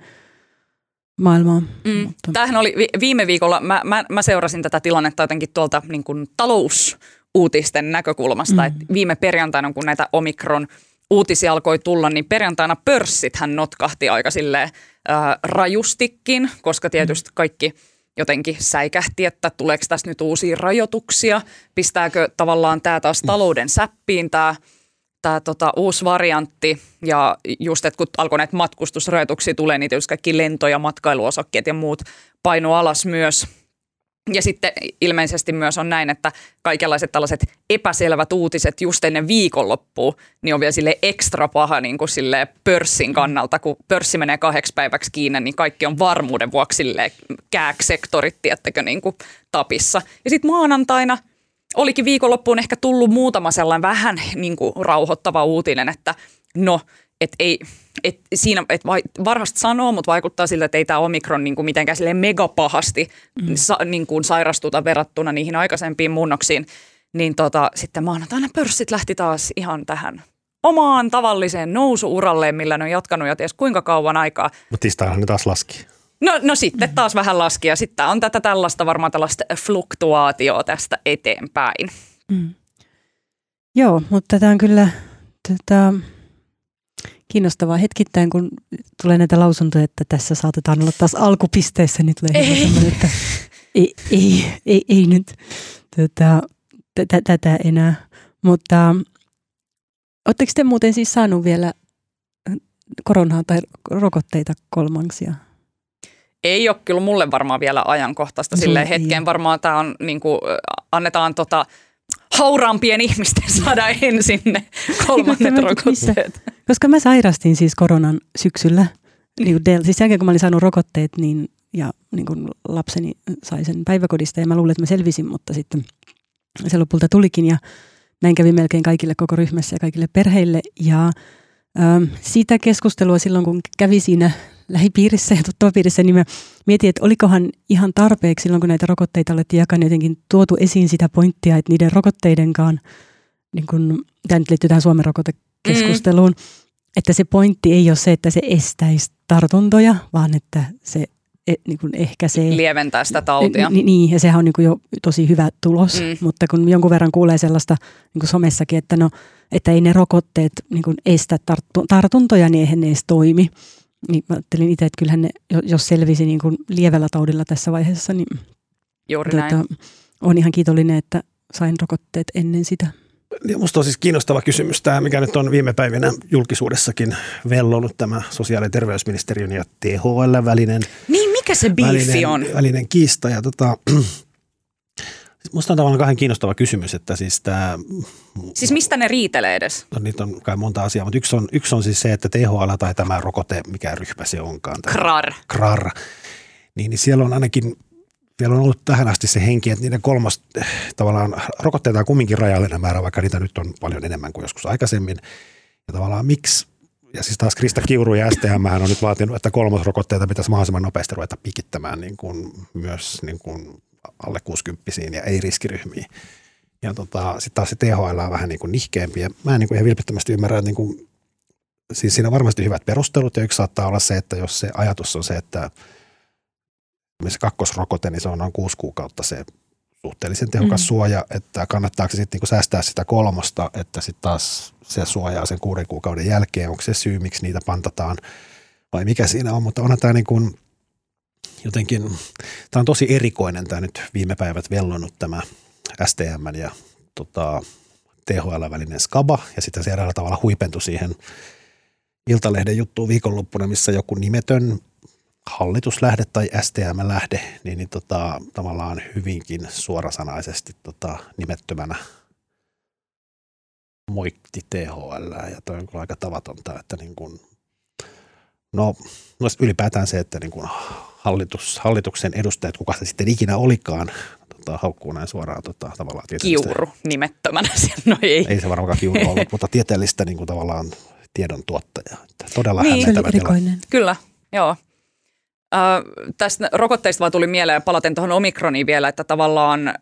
maailmaa. Mm. Mutta. Tämähän oli viime viikolla, mä, mä, mä seurasin tätä tilannetta jotenkin tuolta niin kuin talousuutisten näkökulmasta, mm. että viime perjantaina, kun näitä omikron uutisia alkoi tulla, niin perjantaina pörssit hän notkahti aika silleen äh, rajustikin, koska tietysti mm. kaikki jotenkin säikähti, että tuleeko tässä nyt uusia rajoituksia, pistääkö tavallaan tämä taas talouden säppiin tämä tämä tota, uusi variantti ja just, että kun alkoi näitä matkustusrajoituksia tulee, niin tietysti kaikki lento- ja matkailuosakkeet ja muut paino alas myös. Ja sitten ilmeisesti myös on näin, että kaikenlaiset tällaiset epäselvät uutiset just ennen viikonloppua, niin on vielä sille ekstra paha niin kuin sille pörssin kannalta. Kun pörssi menee kahdeksi päiväksi kiinni, niin kaikki on varmuuden vuoksi sille kääksektorit, tiettäkö, niin kuin tapissa. Ja sitten maanantaina – olikin viikonloppuun ehkä tullut muutama sellainen vähän niin kuin rauhoittava uutinen, että no, et ei, et siinä, et varmasti sanoo, mutta vaikuttaa siltä, että ei tämä omikron niin kuin mitenkään sille megapahasti mm. sa, niin kuin sairastuta verrattuna niihin aikaisempiin munnoksiin. Niin tota, sitten maanantaina pörssit lähti taas ihan tähän omaan tavalliseen nousuuralleen, millä ne on jatkanut jo ties kuinka kauan aikaa. Mutta tiistaihan ne taas laski. No, no sitten taas vähän laski ja sitten on tätä tällaista varmaan tällaista fluktuaatioa tästä eteenpäin. Mm. Joo, mutta tämä on kyllä tätä, kiinnostavaa hetkittäin, kun tulee näitä lausuntoja, että tässä saatetaan olla taas alkupisteessä, niin tulee ei. että ei, ei, ei, ei nyt tätä, tätä enää. Mutta oletteko te muuten siis saanut vielä koronaa tai rokotteita kolmansia? Ei ole kyllä mulle varmaan vielä ajankohtaista. Sille hetkeen varmaan tämä on, niin kuin, annetaan tota, hauraampien ihmisten saada ensin ne kolmannet rokotteet. Koska mä sairastin siis koronan syksyllä. Niin kuin del, siis jälkeen kun mä olin saanut rokotteet, niin ja niin kuin lapseni sai sen päiväkodista ja mä luulen, että mä selvisin, mutta sitten se lopulta tulikin ja näin kävi melkein kaikille koko ryhmässä ja kaikille perheille. Ja ähm, siitä keskustelua silloin, kun kävi siinä lähipiirissä ja tuttavapiirissä, niin mä mietin, että olikohan ihan tarpeeksi silloin, kun näitä rokotteita olettiin jakanut jotenkin tuotu esiin sitä pointtia, että niiden rokotteidenkaan, niin kun, tämä nyt liittyy tähän Suomen rokotekeskusteluun, mm. että se pointti ei ole se, että se estäisi tartuntoja, vaan että se niin kuin ehkä se... Lieventää sitä tautia. Ni, niin, ja sehän on niin kuin jo tosi hyvä tulos, mm. mutta kun jonkun verran kuulee sellaista niin kuin somessakin, että no, että ei ne rokotteet niin kuin estä tarttu, tartuntoja, niin eihän ne edes toimi. Niin mä ajattelin itse, että kyllähän ne, jos selvisi niin kuin lievällä taudilla tässä vaiheessa, niin Juuri tuota, näin. olen ihan kiitollinen, että sain rokotteet ennen sitä. Ja musta on siis kiinnostava kysymys tämä, mikä nyt on viime päivinä julkisuudessakin vellonut tämä sosiaali- ja terveysministeriön ja THL välinen. Niin, mikä se biifi välinen, on? Välinen kiista. Ja tota, Musta on tavallaan kahden kiinnostava kysymys, että siis tämä... Siis mistä ne riitelee edes? No niitä on kai monta asiaa, mutta yksi on, yksi on siis se, että THL tai tämä rokote, mikä ryhmä se onkaan. Tämä KRAR. KRAR. Niin, niin siellä on ainakin, siellä on ollut tähän asti se henki, että niiden kolmas tavallaan rokotteita on kumminkin rajallinen määrä, vaikka niitä nyt on paljon enemmän kuin joskus aikaisemmin. Ja tavallaan miksi ja siis taas Krista Kiuru ja STM on nyt vaatinut, että kolmosrokotteita pitäisi mahdollisimman nopeasti ruveta pikittämään niin kuin myös niin kuin alle 60 ja ei-riskiryhmiin. Ja tota, sitten taas se THL on vähän niin kuin nihkeämpi. Ja mä en niin kuin ihan vilpittömästi ymmärrä, että niin kuin, siis siinä on varmasti hyvät perustelut ja yksi saattaa olla se, että jos se ajatus on se, että se kakkosrokote, niin se on noin kuusi kuukautta se suhteellisen tehokas mm. suoja, että kannattaako sitten niin säästää sitä kolmosta, että sitten taas se suojaa sen kuuden kuukauden jälkeen, onko se syy, miksi niitä pantataan vai mikä siinä on, mutta onhan tämä niin kuin – jotenkin, tämä on tosi erikoinen tämä nyt viime päivät vellonut tämä STM ja tota, THL välinen skaba ja sitten se eräällä tavalla huipentui siihen Iltalehden juttuun viikonloppuna, missä joku nimetön hallituslähde tai STM-lähde, niin, niin tota, tavallaan hyvinkin suorasanaisesti tota, nimettömänä moitti THL ja toi on kyllä aika tavatonta, että niin kuin, no, no ylipäätään se, että niin kuin hallitus, hallituksen edustajat, kuka se sitten ikinä olikaan, tota, haukkuu näin suoraan tota, tavallaan Kiuru nimettömänä, no ei. Ei se varmaan kiuru ollut, mutta tieteellistä niin kuin, tavallaan tiedon tuottaja. Todella niin, hämmentävä erikoinen. Kyllä, joo. Äh, tästä rokotteista vaan tuli mieleen ja palaten tuohon omikroniin vielä, että tavallaan äh,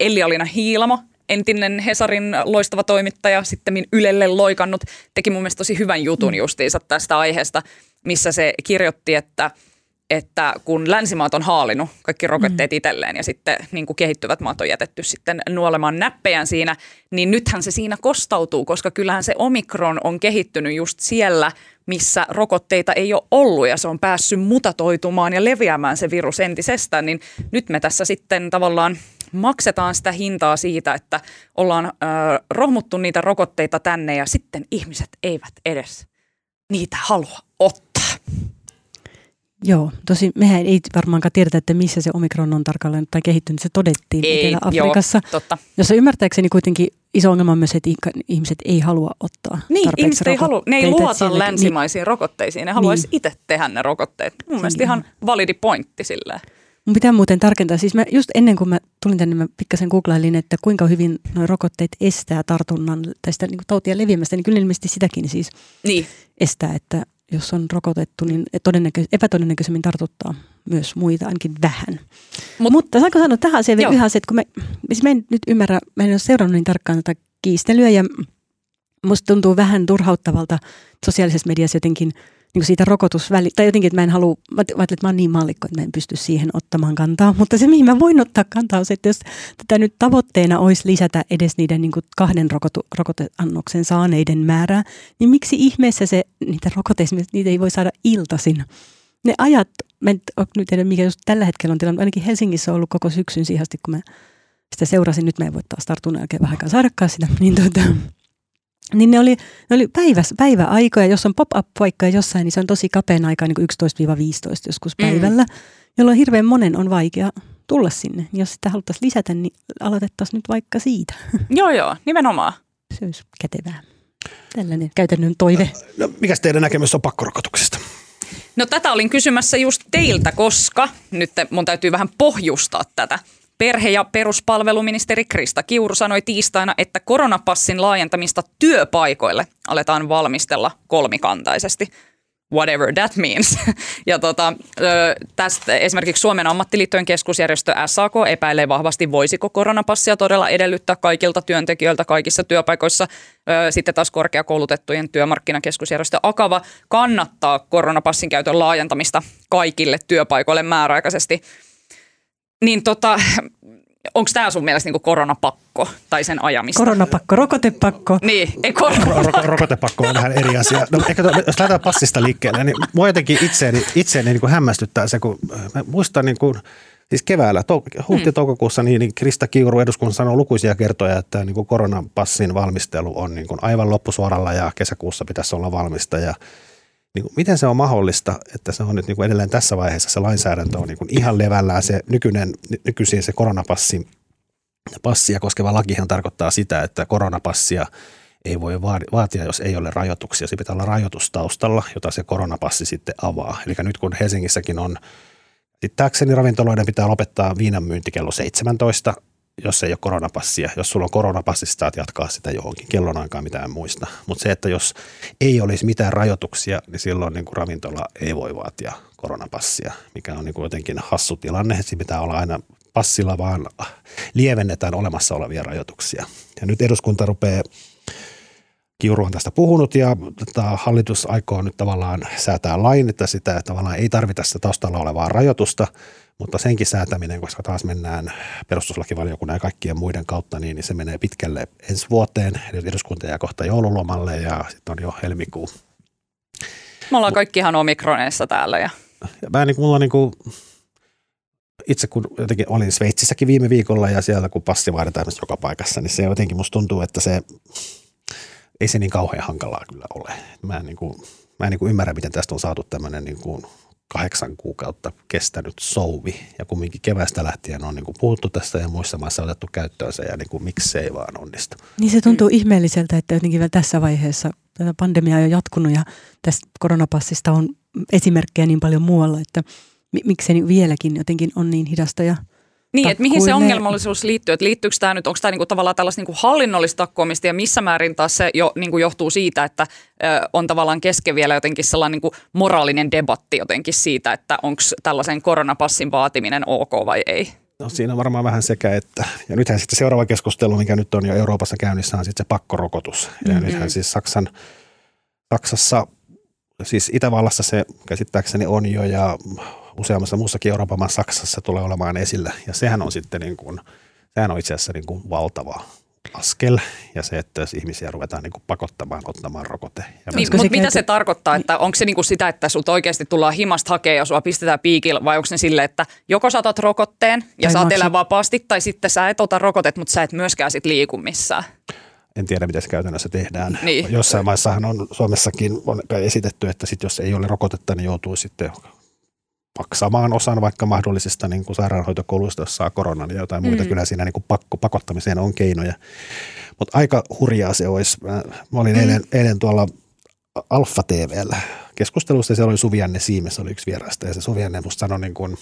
Elli-Alina Hiilamo, entinen Hesarin loistava toimittaja, sitten Ylelle loikannut, teki mun mielestä tosi hyvän jutun mm. justiinsa tästä aiheesta, missä se kirjoitti, että – että kun länsimaat on haalinut kaikki rokotteet mm. itselleen ja sitten niin kuin kehittyvät maat on jätetty sitten nuolemaan näppejään siinä, niin nythän se siinä kostautuu, koska kyllähän se omikron on kehittynyt just siellä, missä rokotteita ei ole ollut ja se on päässyt mutatoitumaan ja leviämään se virus entisestään, niin nyt me tässä sitten tavallaan maksetaan sitä hintaa siitä, että ollaan ö, rohmuttu niitä rokotteita tänne ja sitten ihmiset eivät edes niitä halua ottaa. Joo, tosi mehän ei varmaankaan tiedetä, että missä se omikron on tarkalleen tai kehittynyt. Se todettiin ei, Etelä-Afrikassa, joo, totta. jossa ymmärtääkseni kuitenkin iso ongelma on myös, että ihmiset ei halua ottaa Niin, ihmiset ei halua, ne ei luota länsimaisiin niin, rokotteisiin, ne haluaisi niin. itse tehdä ne rokotteet. Mun se mielestä ihan validi pointti silleen. Mun pitää muuten tarkentaa, siis mä just ennen kuin mä tulin tänne, mä pikkasen googlailin, että kuinka hyvin nuo rokotteet estää tartunnan tai sitä niin tautia leviämästä, niin kyllä ilmeisesti sitäkin siis niin. estää, että jos on rokotettu, niin todennäkö- epätodennäköisemmin tartuttaa myös muita ainakin vähän. Mut, Mutta saanko sanoa tähän asiaan vielä yhä se, että kun me, siis mä en nyt ymmärrä, mä en ole seurannut niin tarkkaan tätä kiistelyä ja musta tuntuu vähän turhauttavalta sosiaalisessa mediassa jotenkin – niin siitä rokotusväli, tai jotenkin, että mä en halua, mä ajattelin, että mä oon niin mallikko, että mä en pysty siihen ottamaan kantaa, mutta se mihin mä voin ottaa kantaa on se, että jos tätä nyt tavoitteena olisi lisätä edes niiden niin kahden rokotu, rokoteannoksen saaneiden määrää, niin miksi ihmeessä se, niitä rokotteita, niitä ei voi saada iltasin? Ne ajat, mä en nyt tiedä mikä just tällä hetkellä on tilanne, ainakin Helsingissä on ollut koko syksyn siihen asti, kun mä sitä seurasin, nyt mä en voi taas tartunnan jälkeen vähän aikaa saadakaan sitä, niin tuota, niin ne oli, ne oli päivä, päiväaikoja, jos on pop-up-paikkoja jossain, niin se on tosi kapean aikaa, niin 11-15 joskus mm. päivällä, mm. jolloin hirveän monen on vaikea tulla sinne. Jos sitä haluttaisiin lisätä, niin aloitettaisiin nyt vaikka siitä. Joo, joo, nimenomaan. Se olisi kätevää. Tällainen käytännön toive. No, no mikä teidän näkemys on pakkorokotuksesta? No tätä olin kysymässä just teiltä, koska nyt mun täytyy vähän pohjustaa tätä. Perhe- ja peruspalveluministeri Krista Kiuru sanoi tiistaina, että koronapassin laajentamista työpaikoille aletaan valmistella kolmikantaisesti. Whatever that means. Ja tota, tästä esimerkiksi Suomen ammattiliittojen keskusjärjestö SAK epäilee vahvasti, voisiko koronapassia todella edellyttää kaikilta työntekijöiltä kaikissa työpaikoissa. Sitten taas korkeakoulutettujen työmarkkinakeskusjärjestö Akava kannattaa koronapassin käytön laajentamista kaikille työpaikoille määräaikaisesti – niin tota, onko tämä sun mielestä niinku koronapakko tai sen ajamista? Koronapakko, rokotepakko. Niin, ei koronapakko. rokotepakko on vähän eri asia. No, ehkä to, jos lähdetään passista liikkeelle, niin mua jotenkin itseäni, itseäni niin kuin hämmästyttää se, kun mä muistan niin kuin, siis keväällä, to, huhti-toukokuussa, niin, niin Krista Kiuru eduskunnan sanoi lukuisia kertoja, että niin kuin koronapassin valmistelu on niin kuin aivan loppusuoralla ja kesäkuussa pitäisi olla valmista ja niin kuin, miten se on mahdollista, että se on nyt niin kuin edelleen tässä vaiheessa se lainsäädäntö on niin kuin ihan levällään se nykyinen, nykyisin se koronapassi passia koskeva lakihan tarkoittaa sitä, että koronapassia ei voi vaatia, jos ei ole rajoituksia. Se pitää olla rajoitustaustalla, jota se koronapassi sitten avaa. Eli nyt kun Helsingissäkin on, sitten ravintoloiden pitää lopettaa viinan myynti kello 17, jos ei ole koronapassia. Jos sulla on koronapassi, saat jatkaa sitä johonkin kellonaikaan mitään muista. Mutta se, että jos ei olisi mitään rajoituksia, niin silloin niin kuin ravintola ei voi vaatia koronapassia, mikä on niin kuin jotenkin hassu tilanne. Se pitää olla aina passilla, vaan lievennetään olemassa olevia rajoituksia. Ja nyt eduskunta rupeaa Kiuru on tästä puhunut ja tota, hallitus aikoo nyt tavallaan säätää lain, että sitä tavallaan ei tarvita sitä taustalla olevaa rajoitusta, mutta senkin säätäminen, koska taas mennään perustuslakivaliokunnan ja kaikkien muiden kautta, niin, niin se menee pitkälle ensi vuoteen. Eli eduskunta jää kohta joululomalle ja sitten on jo helmikuu. Me ollaan kaikki ihan omikroneissa täällä. Ja... ja mä niin, mulla niin kuin, itse kun jotenkin olin Sveitsissäkin viime viikolla ja siellä kun passi vaaditaan joka paikassa, niin se jotenkin musta tuntuu, että se ei se niin kauhean hankalaa kyllä ole. Mä en, niin kuin, mä en niin kuin ymmärrä, miten tästä on saatu tämmöinen niin kuin kahdeksan kuukautta kestänyt souvi ja kumminkin kevästä lähtien on niin kuin puhuttu tästä ja muissa maissa otettu käyttöön se ja niin kuin, miksi se ei vaan onnistu. Niin se tuntuu ihmeelliseltä, että jotenkin vielä tässä vaiheessa tätä pandemiaa on jo jatkunut ja tästä koronapassista on esimerkkejä niin paljon muualla, että miksi se vieläkin jotenkin on niin hidasta ja Niin, että mihin se ongelmallisuus liittyy? Että liittyykö tämä nyt, onko tämä niinku tavallaan tällaista niinku hallinnollista takkoamista ja missä määrin taas se jo niinku johtuu siitä, että ö, on tavallaan kesken vielä jotenkin sellainen niinku moraalinen debatti jotenkin siitä, että onko tällaisen koronapassin vaatiminen ok vai ei? No siinä on varmaan vähän sekä että. Ja nythän sitten seuraava keskustelu, mikä nyt on jo Euroopassa käynnissä, on sitten se pakkorokotus. Ja mm-hmm. nythän siis Saksan, Saksassa, siis Itävallassa se käsittääkseni on jo ja useammassa muussakin Euroopan maassa Saksassa tulee olemaan esillä. Ja sehän on sitten niin kuin, sehän on itse asiassa niin kuin valtava askel ja se, että jos ihmisiä ruvetaan niin kuin pakottamaan ottamaan rokote. Ja niin, mutta mitä se tarkoittaa, että onko se niin kuin sitä, että sut oikeasti tullaan himasta hakea ja sua pistetään piikillä vai onko se sille, että joko saatat rokotteen ja tai saat elää vapaasti tai sitten sä et ota rokotet, mutta sä et myöskään sit liiku missään? En tiedä, miten se käytännössä tehdään. Niin. Jossain maissahan on Suomessakin on esitetty, että sit jos ei ole rokotetta, niin joutuu sitten maksamaan osan vaikka mahdollisista niin kuin sairaanhoitokoluista, jos saa koronan ja jotain mm. muita. Kyllä siinä niin kuin pakko, pakottamiseen on keinoja. Mutta aika hurjaa se olisi. Mä, mä olin mm. eilen, eilen tuolla Alfa TVllä keskustelussa ja siellä oli Suvianne Siimes, oli yksi vierasta ja se Suvianne musta sanoi niin kuin,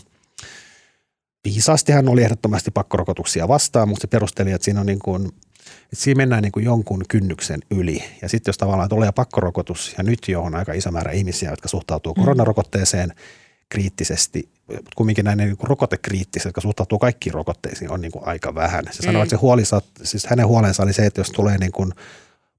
viisaasti hän oli ehdottomasti pakkorokotuksia vastaan, mutta se perusteli, että siinä on niin kuin, että siinä mennään niin kuin jonkun kynnyksen yli. Ja sitten jos tavallaan tulee pakkorokotus, ja nyt jo on aika iso määrä ihmisiä, jotka suhtautuu mm. koronarokotteeseen – kriittisesti, mutta kumminkin näin niin kuin rokotekriittiset, jotka suhtautuu kaikkiin rokotteisiin, on niin kuin aika vähän. Se sanoo, mm. että se huoli, siis hänen huolensa oli se, että jos tulee niin kuin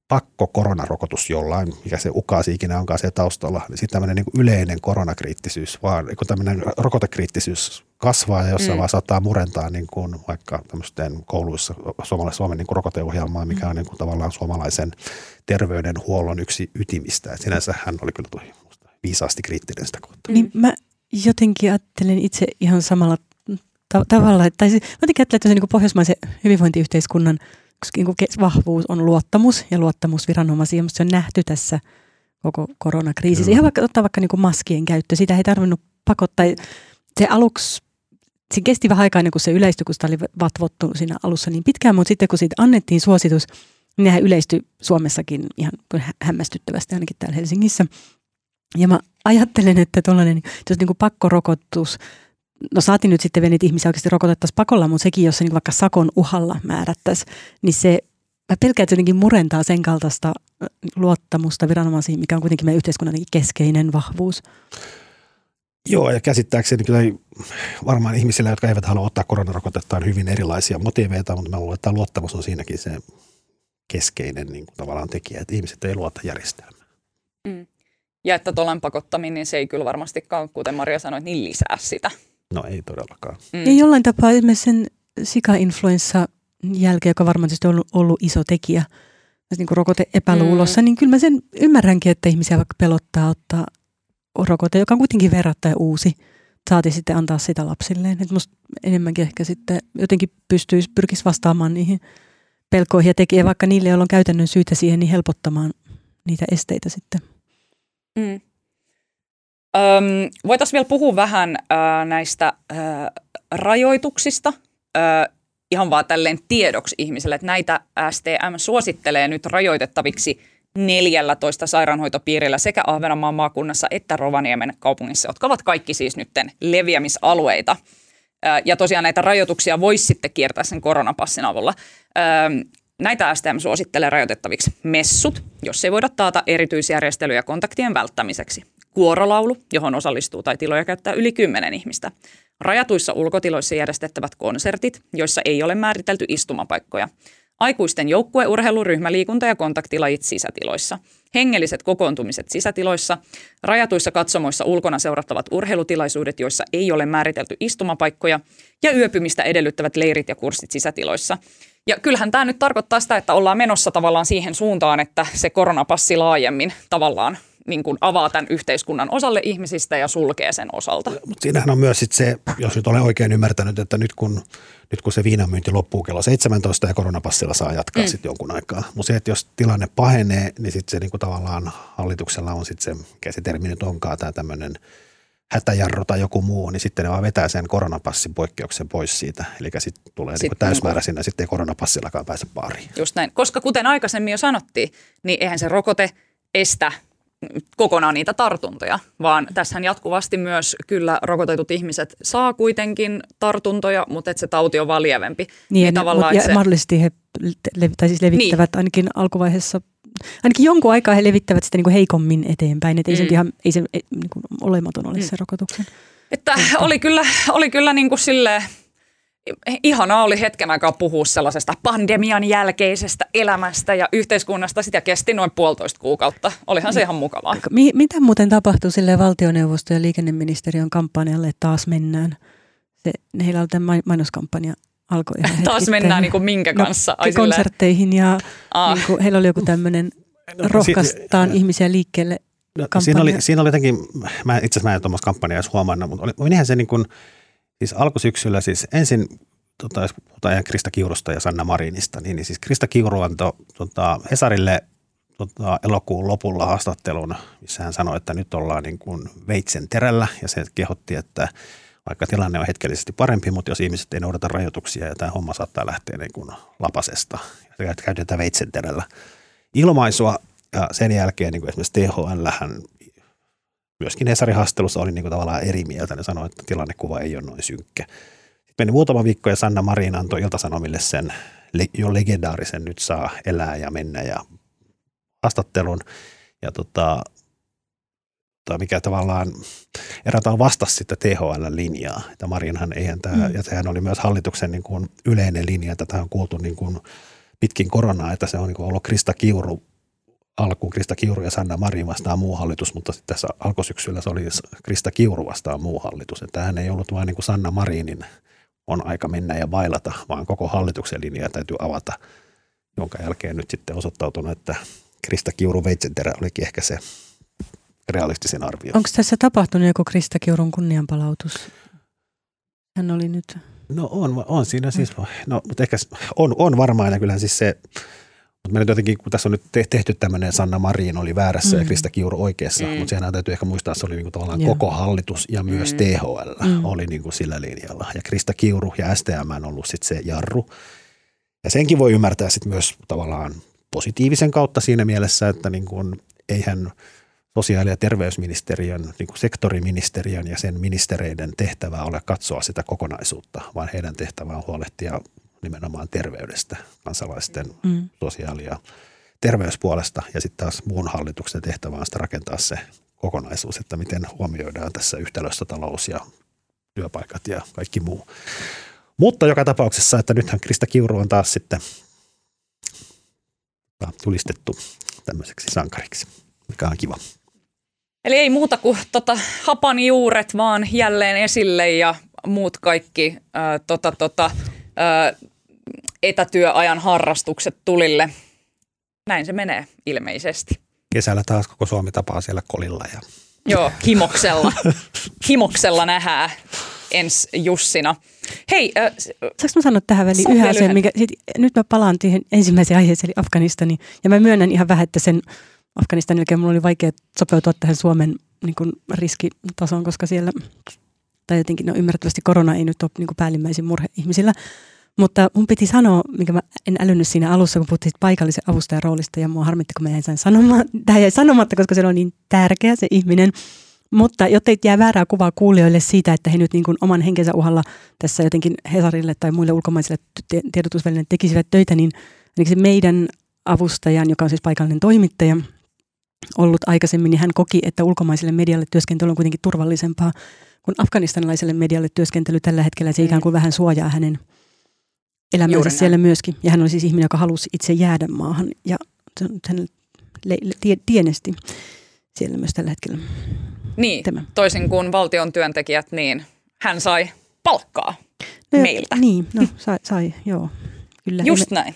pakko koronarokotus jollain, mikä se ukaasi ikinä onkaan se taustalla, niin sitten tämmöinen niin yleinen koronakriittisyys, vaan kun tämmöinen rokotekriittisyys kasvaa ja jossain mm. vaan saattaa murentaa niin kuin vaikka tämmöisten kouluissa Suomen, Suomen niin kuin rokoteohjelmaa, mikä mm. on niin kuin tavallaan suomalaisen terveydenhuollon yksi ytimistä. Et sinänsä hän oli kyllä viisaasti kriittinen sitä kohtaa. Niin mä jotenkin ajattelen itse ihan samalla ta- tavalla, tai siis, mä jotenkin ajattelen, että se niin pohjoismaisen hyvinvointiyhteiskunnan niin vahvuus on luottamus ja luottamus viranomaisiin, se on nähty tässä koko koronakriisissä. Kyllä. Ihan vaikka ottaa vaikka niin maskien käyttö, sitä ei tarvinnut pakottaa. Se aluksi, siinä kesti vähän aikaa, kun se yleistyi, kun sitä oli vatvottu siinä alussa niin pitkään, mutta sitten kun siitä annettiin suositus, niin nehän yleistyi Suomessakin ihan hämmästyttävästi ainakin täällä Helsingissä. Ja mä ajattelen, että tuollainen, jos niin kuin pakkorokotus, no saatiin nyt sitten venit ihmisiä oikeasti rokotettaisiin pakolla, mutta sekin, jos se niin vaikka sakon uhalla määrättäisiin, niin se, mä pelkään, että se jotenkin murentaa sen kaltaista luottamusta viranomaisiin, mikä on kuitenkin meidän yhteiskunnan keskeinen vahvuus. Joo, ja käsittääkseni kyllä varmaan ihmisillä, jotka eivät halua ottaa koronarokotetta, on hyvin erilaisia motiiveita, mutta mä luulen, että luottamus on siinäkin se keskeinen niin kuin tavallaan tekijä, että ihmiset ei luota järjestelmään. Mm. Ja että tuollainen pakottaminen, niin se ei kyllä varmastikaan, kuten Maria sanoi, niin lisää sitä. No ei todellakaan. Mm. Ja jollain tapaa esimerkiksi sen sika-influenssa jälkeen, joka varmaan on ollut, ollut iso tekijä niin kuin rokote-epäluulossa, mm. niin kyllä mä sen ymmärränkin, että ihmisiä vaikka pelottaa ottaa rokote, joka on kuitenkin verrattain uusi. Saati sitten antaa sitä lapsilleen. Että musta enemmänkin ehkä sitten jotenkin pystyisi, pyrkisi vastaamaan niihin pelkoihin ja tekee vaikka niille, joilla on käytännön syytä siihen, niin helpottamaan niitä esteitä sitten. Mm. Voitaisiin vielä puhua vähän ö, näistä ö, rajoituksista. Ö, ihan vaan tälleen tiedoksi ihmiselle, että näitä STM suosittelee nyt rajoitettaviksi 14 sairaanhoitopiirillä sekä Ahvenanmaan maakunnassa että Rovaniemen kaupungissa, jotka ovat kaikki siis nytten leviämisalueita. Ja tosiaan näitä rajoituksia voisi sitten kiertää sen koronapassin avulla. Näitä STM suosittelee rajoitettaviksi messut, jos ei voida taata erityisjärjestelyjä kontaktien välttämiseksi. Kuorolaulu, johon osallistuu tai tiloja käyttää yli 10 ihmistä. Rajatuissa ulkotiloissa järjestettävät konsertit, joissa ei ole määritelty istumapaikkoja. Aikuisten joukkueurheilu, ryhmäliikunta ja kontaktilajit sisätiloissa. Hengelliset kokoontumiset sisätiloissa. Rajatuissa katsomoissa ulkona seurattavat urheilutilaisuudet, joissa ei ole määritelty istumapaikkoja. Ja yöpymistä edellyttävät leirit ja kurssit sisätiloissa. Ja kyllähän tämä nyt tarkoittaa sitä, että ollaan menossa tavallaan siihen suuntaan, että se koronapassi laajemmin tavallaan niin kuin avaa tämän yhteiskunnan osalle ihmisistä ja sulkee sen osalta. Mutta siinähän on myös sit se, jos nyt olen oikein ymmärtänyt, että nyt kun, nyt kun se viinamyynti loppuu kello 17 ja koronapassilla saa jatkaa mm. sitten jonkun aikaa. Mutta se, että jos tilanne pahenee, niin sitten se niin kuin tavallaan hallituksella on sitten se, mikä se termi nyt onkaan, tämä tämmöinen – hätäjarru tai joku muu, niin sitten ne vaan vetää sen koronapassin poikkeuksen pois siitä. Eli sitten tulee niinku sitten niin täysmääräisenä, sitten ei koronapassillakaan pääse baariin. Just näin, koska kuten aikaisemmin jo sanottiin, niin eihän se rokote estä kokonaan niitä tartuntoja, vaan tässähän jatkuvasti myös kyllä rokotetut ihmiset saa kuitenkin tartuntoja, mutta että se tauti on vaan lievempi. Niin, niin ne, mut, ja se... mahdollisesti he lev, tai siis levittävät niin. ainakin alkuvaiheessa, ainakin jonkun aikaa he levittävät sitä niin kuin heikommin eteenpäin, että mm. ei se ihan ei se, niin kuin olematon ole mm. se rokotuksen. Että oli kyllä, oli kyllä niin kuin silleen, ihanaa oli hetken aikaa puhua sellaisesta pandemian jälkeisestä elämästä ja yhteiskunnasta. Sitä kesti noin puolitoista kuukautta. Olihan se ihan mukavaa. Mi- mitä muuten tapahtui sille valtioneuvosto ja liikenneministeriön kampanjalle, että taas mennään? Se, heillä oli tämä mainoskampanja alkoi ihan Taas mennään niin kuin minkä no, kanssa? No, konsertteihin ja niin kuin, heillä oli joku tämmöinen no, rohkaistaan si- ihmisiä liikkeelle no, siinä, oli, siinä oli jotenkin, mä, itse asiassa mä en tuommoista kampanjaa edes huomannut, mutta oli, menihän se niin kuin – Siis alkusyksyllä siis ensin, tota, jos puhutaan Krista Kiurusta ja Sanna Marinista, niin, niin siis Krista Kiuru antoi tota, Hesarille tota, elokuun lopulla haastattelun, missä hän sanoi, että nyt ollaan niin kuin veitsen terällä ja se kehotti, että vaikka tilanne on hetkellisesti parempi, mutta jos ihmiset ei noudata rajoituksia ja tämä homma saattaa lähteä niin kuin lapasesta. Käytetään veitsen terällä ilmaisua ja sen jälkeen niin kuin esimerkiksi THL myöskin Hesarin haastattelussa oli niin kuin tavallaan eri mieltä. Ne sanoi, että tilannekuva ei ole noin synkkä. Sitten meni muutama viikko ja Sanna Marin antoi Iltasanomille sen jo legendaarisen nyt saa elää ja mennä ja haastattelun. Ja tota, tota mikä tavallaan erätään vastasi sitä THL-linjaa. Että Marinhan eihän tämä, mm. ja sehän oli myös hallituksen niin kuin yleinen linja, että tämä on kuultu niin kuin pitkin koronaa, että se on niin kuin ollut Krista Kiuru alkuun Krista Kiuru ja Sanna Marin vastaan muu hallitus, mutta sitten tässä alkusyksyllä se oli Krista Kiuru vastaan muu hallitus. Että hän ei ollut vain niin kuin Sanna Marinin on aika mennä ja bailata, vaan koko hallituksen linja täytyy avata, jonka jälkeen nyt sitten osoittautunut, että Krista Kiuru Veitsenterä olikin ehkä se realistisen arvio. Onko tässä tapahtunut joku Krista Kiurun kunnianpalautus? Hän oli nyt... No on, on siinä siis, no, mutta ehkä on, on varmaan ja kyllähän siis se mutta meillä jotenkin, kun tässä on nyt tehty tämmöinen Sanna Marin oli väärässä mm. ja Krista Kiuru oikeassa, mm. mutta sehän täytyy ehkä muistaa, että se oli niin kuin tavallaan Joo. koko hallitus ja myös mm. THL mm. oli niin kuin sillä linjalla. Ja Krista Kiuru ja STM on ollut sitten se jarru. Ja senkin voi ymmärtää sitten myös tavallaan positiivisen kautta siinä mielessä, että niin kuin, eihän sosiaali- ja terveysministeriön, niin kuin sektoriministeriön ja sen ministereiden tehtävä ole katsoa sitä kokonaisuutta, vaan heidän tehtävä on huolehtia nimenomaan terveydestä, kansalaisten mm. sosiaali- ja terveyspuolesta ja sitten taas muun hallituksen tehtävä on sitä rakentaa se kokonaisuus, että miten huomioidaan tässä yhtälössä talous ja työpaikat ja kaikki muu. Mutta joka tapauksessa, että nythän Krista Kiuru on taas sitten tulistettu tämmöiseksi sankariksi, mikä on kiva. Eli ei muuta kuin tota, hapan juuret vaan jälleen esille ja muut kaikki ää, tota, tota, etätyöajan harrastukset tulille. Näin se menee ilmeisesti. Kesällä taas koko Suomi tapaa siellä kolilla. Ja... Joo, himoksella. himoksella nähdään ensi Jussina. Hei, äh, Saanko mä sanoa tähän väliin yhden asian, mikä, sit, nyt mä palaan siihen ensimmäiseen aiheeseen, eli Afganistani, ja mä myönnän ihan vähän, että sen Afganistanin jälkeen mulla oli vaikea sopeutua tähän Suomen niin kuin, riskitasoon, koska siellä tai jotenkin no ymmärrettävästi korona ei nyt ole niin kuin päällimmäisin murhe ihmisillä. Mutta mun piti sanoa, mikä mä en älynnyt siinä alussa, kun puhuttiin paikallisen avustajan roolista ja mua harmitti, kun mä jäin sen sanomaan. Tämä jäi sanomatta, koska se on niin tärkeä se ihminen. Mutta jotta ei jää väärää kuvaa kuulijoille siitä, että he nyt niin kuin oman henkensä uhalla tässä jotenkin Hesarille tai muille ulkomaisille tiedotusvälineille tekisivät töitä, niin se meidän avustajan, joka on siis paikallinen toimittaja, ollut aikaisemmin, niin hän koki, että ulkomaisille medialle työskentely on kuitenkin turvallisempaa kun afganistanilaiselle medialle työskentely tällä hetkellä, se mm. ikään kuin vähän suojaa hänen elämänsä siellä myöskin. Ja hän oli siis ihminen, joka halusi itse jäädä maahan ja hän le- tie, tienesti siellä myös tällä hetkellä. Niin, Tämä. toisin kuin valtion työntekijät, niin hän sai palkkaa no, meiltä. Niin, no sai, sai joo. Kyllä. Just näin.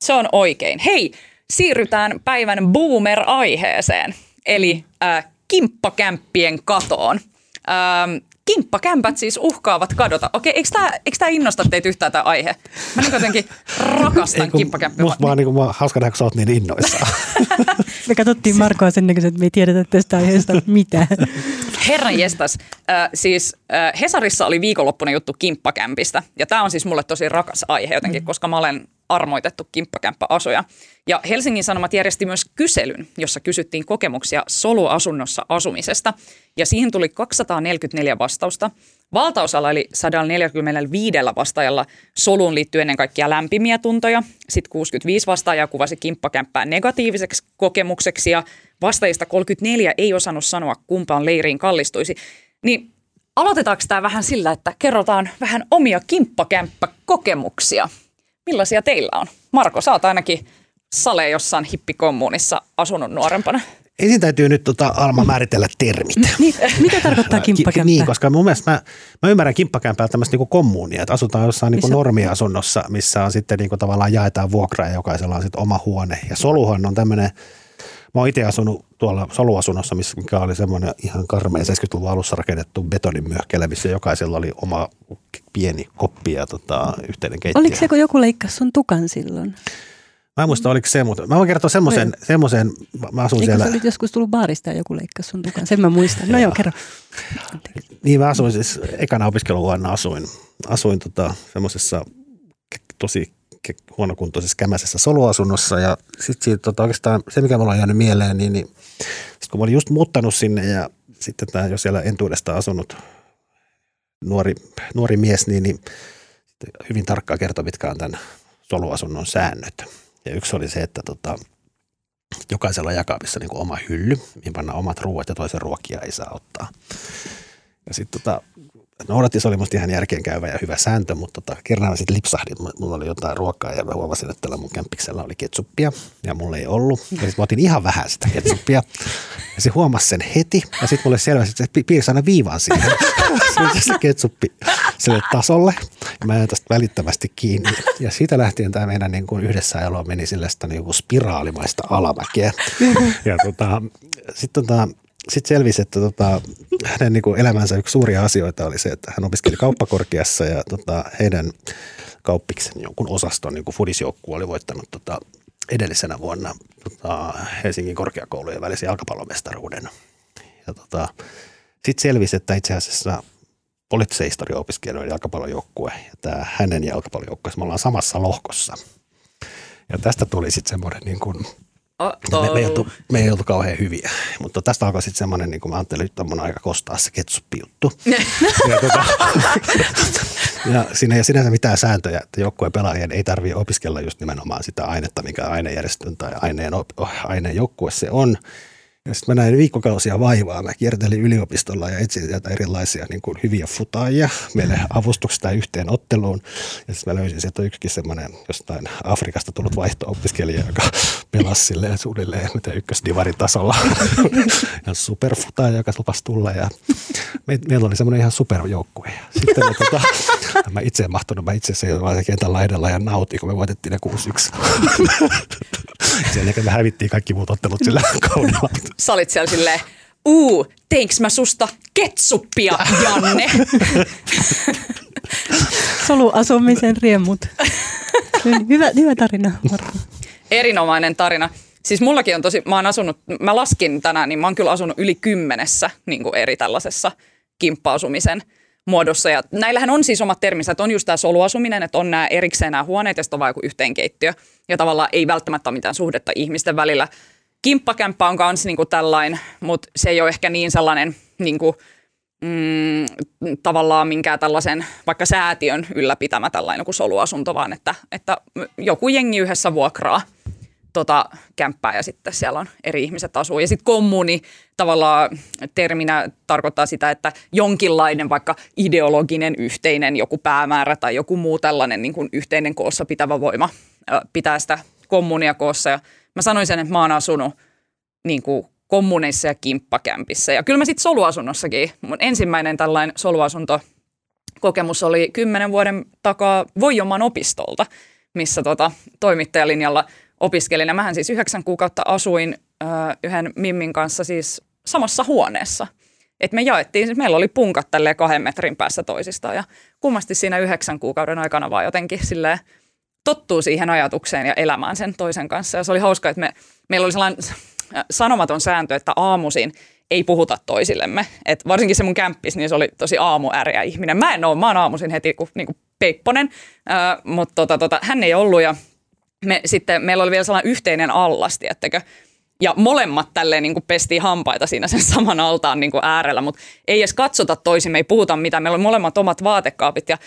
Se on oikein. Hei, siirrytään päivän boomer-aiheeseen, eli äh, kimppakämppien katoon. Ähm, kimppakämpät siis uhkaavat kadota. Okei, eikö tämä, eikö tämä innosta teitä yhtään tämä aihe? Mä niin jotenkin rakastan kimppakämppiä. Musta vaan niin kuin, hauska nähdä, kun sä oot niin innoissaan. me katsottiin Markoa sen näköisen, että me ei tiedetä tästä aiheesta mitään. Herran jestas. Äh, siis äh, Hesarissa oli viikonloppuna juttu kimppakämpistä. Ja tämä on siis mulle tosi rakas aihe jotenkin, mm. koska mä olen armoitettu kimppakämppäasuja. Ja Helsingin Sanomat järjesti myös kyselyn, jossa kysyttiin kokemuksia soluasunnossa asumisesta. Ja siihen tuli 244 vastausta. Valtaosalla eli 145 vastaajalla soluun liittyy ennen kaikkea lämpimiä tuntoja. Sitten 65 vastaajaa kuvasi kimppakämppää negatiiviseksi kokemukseksi ja vastaajista 34 ei osannut sanoa kumpaan leiriin kallistuisi. Niin aloitetaanko tämä vähän sillä, että kerrotaan vähän omia kimppakämppäkokemuksia? Millaisia teillä on? Marko, sä oot ainakin Sale jossain hippikommuunissa asunut nuorempana. Ensin täytyy nyt tota, Alma määritellä termit. Niin, mitä tarkoittaa kimppakämppä? Niin, koska mun mielestä mä, mä ymmärrän kimppakämpää tämmöistä niinku kommuunia, että asutaan jossain niinku normiasunnossa, missä on sitten niinku tavallaan jaetaan vuokraa ja jokaisella on sitten oma huone. Ja soluhan on tämmöinen, mä oon itse asunut tuolla soluasunnossa, mikä oli semmoinen ihan karmea 70-luvun alussa rakennettu betonimyöhkelä, missä jokaisella oli oma pieni koppi ja tota, yhteinen keittiö. Oliko se, kun joku leikkasi sun tukan silloin? Mä en muista, oliko se, mutta mä voin kertoa semmoisen, semmoisen mä asun Eikö siellä. sä olit joskus tullut baarista ja joku leikkasi sun tukan? Sen mä muistan. No joo, kerro. Niin mä asuin siis, ekana opiskeluvuonna asuin, asuin tota, semmoisessa tosi huonokuntoisessa kämäisessä soluasunnossa ja sitten siitä tota, oikeastaan se, mikä mulla on jäänyt mieleen, niin, niin sit kun mä olin just muuttanut sinne ja sitten tämä jo siellä entuudesta asunut nuori, nuori mies, niin, niin hyvin tarkkaan kertoi, mitkä on tämän soluasunnon säännöt. Ja yksi oli se, että tota, jokaisella jakavissa niin oma hylly, mihin pannaan omat ruuat ja toisen ruokia ei saa ottaa. Ja sitten tota, noudattis oli musta ihan järkeenkäyvä ja hyvä sääntö, mutta tota, kerran sitten lipsahdin, mulla oli jotain ruokaa ja mä huomasin, että tällä mun kämppiksellä oli ketsuppia ja mulla ei ollut. Ja sitten mä otin ihan vähän sitä ketsuppia ja se huomasi sen heti ja sitten mulle selväsi, että se piirsi aina viivan siihen. se ketsuppi sille tasolle ja mä jäin tästä välittömästi kiinni. Ja siitä lähtien tämä meidän niin kuin yhdessä elo meni sille niin kuin spiraalimaista alamäkeä. Ja tota, sitten tota, sitten selvisi, että tota, hänen niin kuin elämänsä yksi suuria asioita oli se, että hän opiskeli kauppakorkeassa ja tota, heidän kauppiksen jonkun osaston niin fudisjoukkue oli voittanut tota, edellisenä vuonna tota, Helsingin korkeakoulujen välisen jalkapallomestaruuden. Ja tota, sitten selvisi, että itse asiassa poliittisen historian opiskelijoiden jalkapallojoukkue ja tämä hänen jalkapallojoukkueensa, me ollaan samassa lohkossa. Ja tästä tuli sitten semmoinen niin kuin me, me, ei oltu, me ei oltu kauhean hyviä, mutta tästä alkoi sitten semmoinen, niin kuin mä ajattelin, että on aika kostaa se ketsuppijuttu. ja, tota, ja siinä ei ole sinänsä mitään sääntöjä, että joukkueen pelaajien ei tarvitse opiskella just nimenomaan sitä ainetta, mikä ainejärjestön tai aineen, aineen joukkue se on. Ja sitten mä näin viikkokausia vaivaa. Mä kiertelin yliopistolla ja etsin sieltä erilaisia niin kuin hyviä futaajia meille avustuksesta yhteen otteluun. Ja sitten mä löysin sieltä yksikin semmoinen jostain Afrikasta tullut vaihto-opiskelija, joka pelasi silleen suunnilleen mitä ykkösdivarin tasolla. ja superfutaaja, joka lupasi tulla. Ja me, meillä oli semmoinen ihan superjoukkue. Ja sitten me, tota, mä itse en mahtunut, mä itse se vaan kentän laidalla ja nautin, kun me voitettiin ne 6-1. Sen jälkeen me hävittiin kaikki muut ottelut sillä kaudella. Sä olit siellä silleen, uu, teinkö mä susta ketsuppia, Janne? Soluasumisen riemut. Hyvä, hyvä tarina, Marko. Erinomainen tarina. Siis mullakin on tosi, mä oon asunut, mä laskin tänään, niin mä oon kyllä asunut yli kymmenessä niin kuin eri tällaisessa kimppa-asumisen muodossa. Ja näillähän on siis omat terminsä, että on just tämä soluasuminen, että on nämä erikseen nämä huoneet ja sitten on vain joku yhteenkeittiö. Ja tavallaan ei välttämättä ole mitään suhdetta ihmisten välillä. Kimppakämppä on myös niin tällainen, mutta se ei ole ehkä niin sellainen niin kuin, mm, tavallaan minkään tällaisen vaikka säätiön ylläpitämä tällainen kuin soluasunto, vaan että, että joku jengi yhdessä vuokraa tota kämppää ja sitten siellä on eri ihmiset asuu. Ja sitten kommuni tavallaan terminä tarkoittaa sitä, että jonkinlainen vaikka ideologinen yhteinen joku päämäärä tai joku muu tällainen niin kuin yhteinen koossa pitävä voima pitää sitä kommunia koossa. Ja mä sanoin sen, että mä oon asunut niin kuin kommuneissa ja kimppakämpissä. Ja kyllä mä sitten soluasunnossakin. Mun ensimmäinen tällainen soluasunto kokemus oli kymmenen vuoden takaa Voijoman opistolta, missä tota, toimittajalinjalla opiskelin. Ja mähän siis yhdeksän kuukautta asuin ö, yhden Mimmin kanssa siis samassa huoneessa. Et me jaettiin, siis meillä oli punkat tälle kahden metrin päässä toisistaan ja kummasti siinä yhdeksän kuukauden aikana vaan jotenkin silleen tottuu siihen ajatukseen ja elämään sen toisen kanssa. Ja se oli hauska, että me, meillä oli sellainen sanomaton sääntö, että aamuisin ei puhuta toisillemme. Et varsinkin se mun kämppis, niin se oli tosi aamuäriä ihminen. Mä en ole, mä oon aamuisin heti kuin, niin kuin peipponen, äh, mutta tota, tota, hän ei ollut ja me sitten, meillä oli vielä sellainen yhteinen allas, tiettäkö? Ja molemmat tälleen niin kuin pestiin hampaita siinä sen saman altaan niin kuin äärellä, mutta ei edes katsota toisimme, ei puhuta mitään. Meillä oli molemmat omat vaatekaapit ja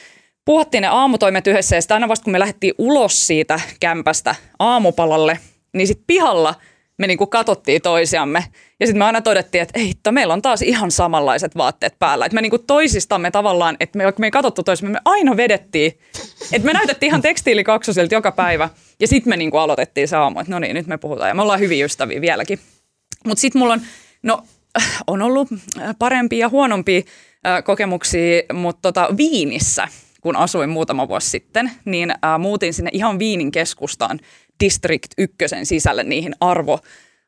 puhuttiin ne aamutoimet yhdessä ja sitten aina vasta kun me lähdettiin ulos siitä kämpästä aamupalalle, niin sitten pihalla – me niinku katsottiin toisiamme. Ja sitten me aina todettiin, että ei hitto, meillä on taas ihan samanlaiset vaatteet päällä. Että me niinku toisistamme tavallaan, että me, me ei katsottu toisiamme, me aina vedettiin. Että me näytettiin ihan tekstiilikaksosilta joka päivä. Ja sitten me niinku aloitettiin se aamu, että no niin, nyt me puhutaan. Ja me ollaan hyviä ystäviä vieläkin. Mutta sitten mulla on, no on ollut parempia ja huonompia kokemuksia, mutta tota, Viinissä, kun asuin muutama vuosi sitten, niin äh, muutin sinne ihan Viinin keskustaan District 1 sisälle niihin arvo,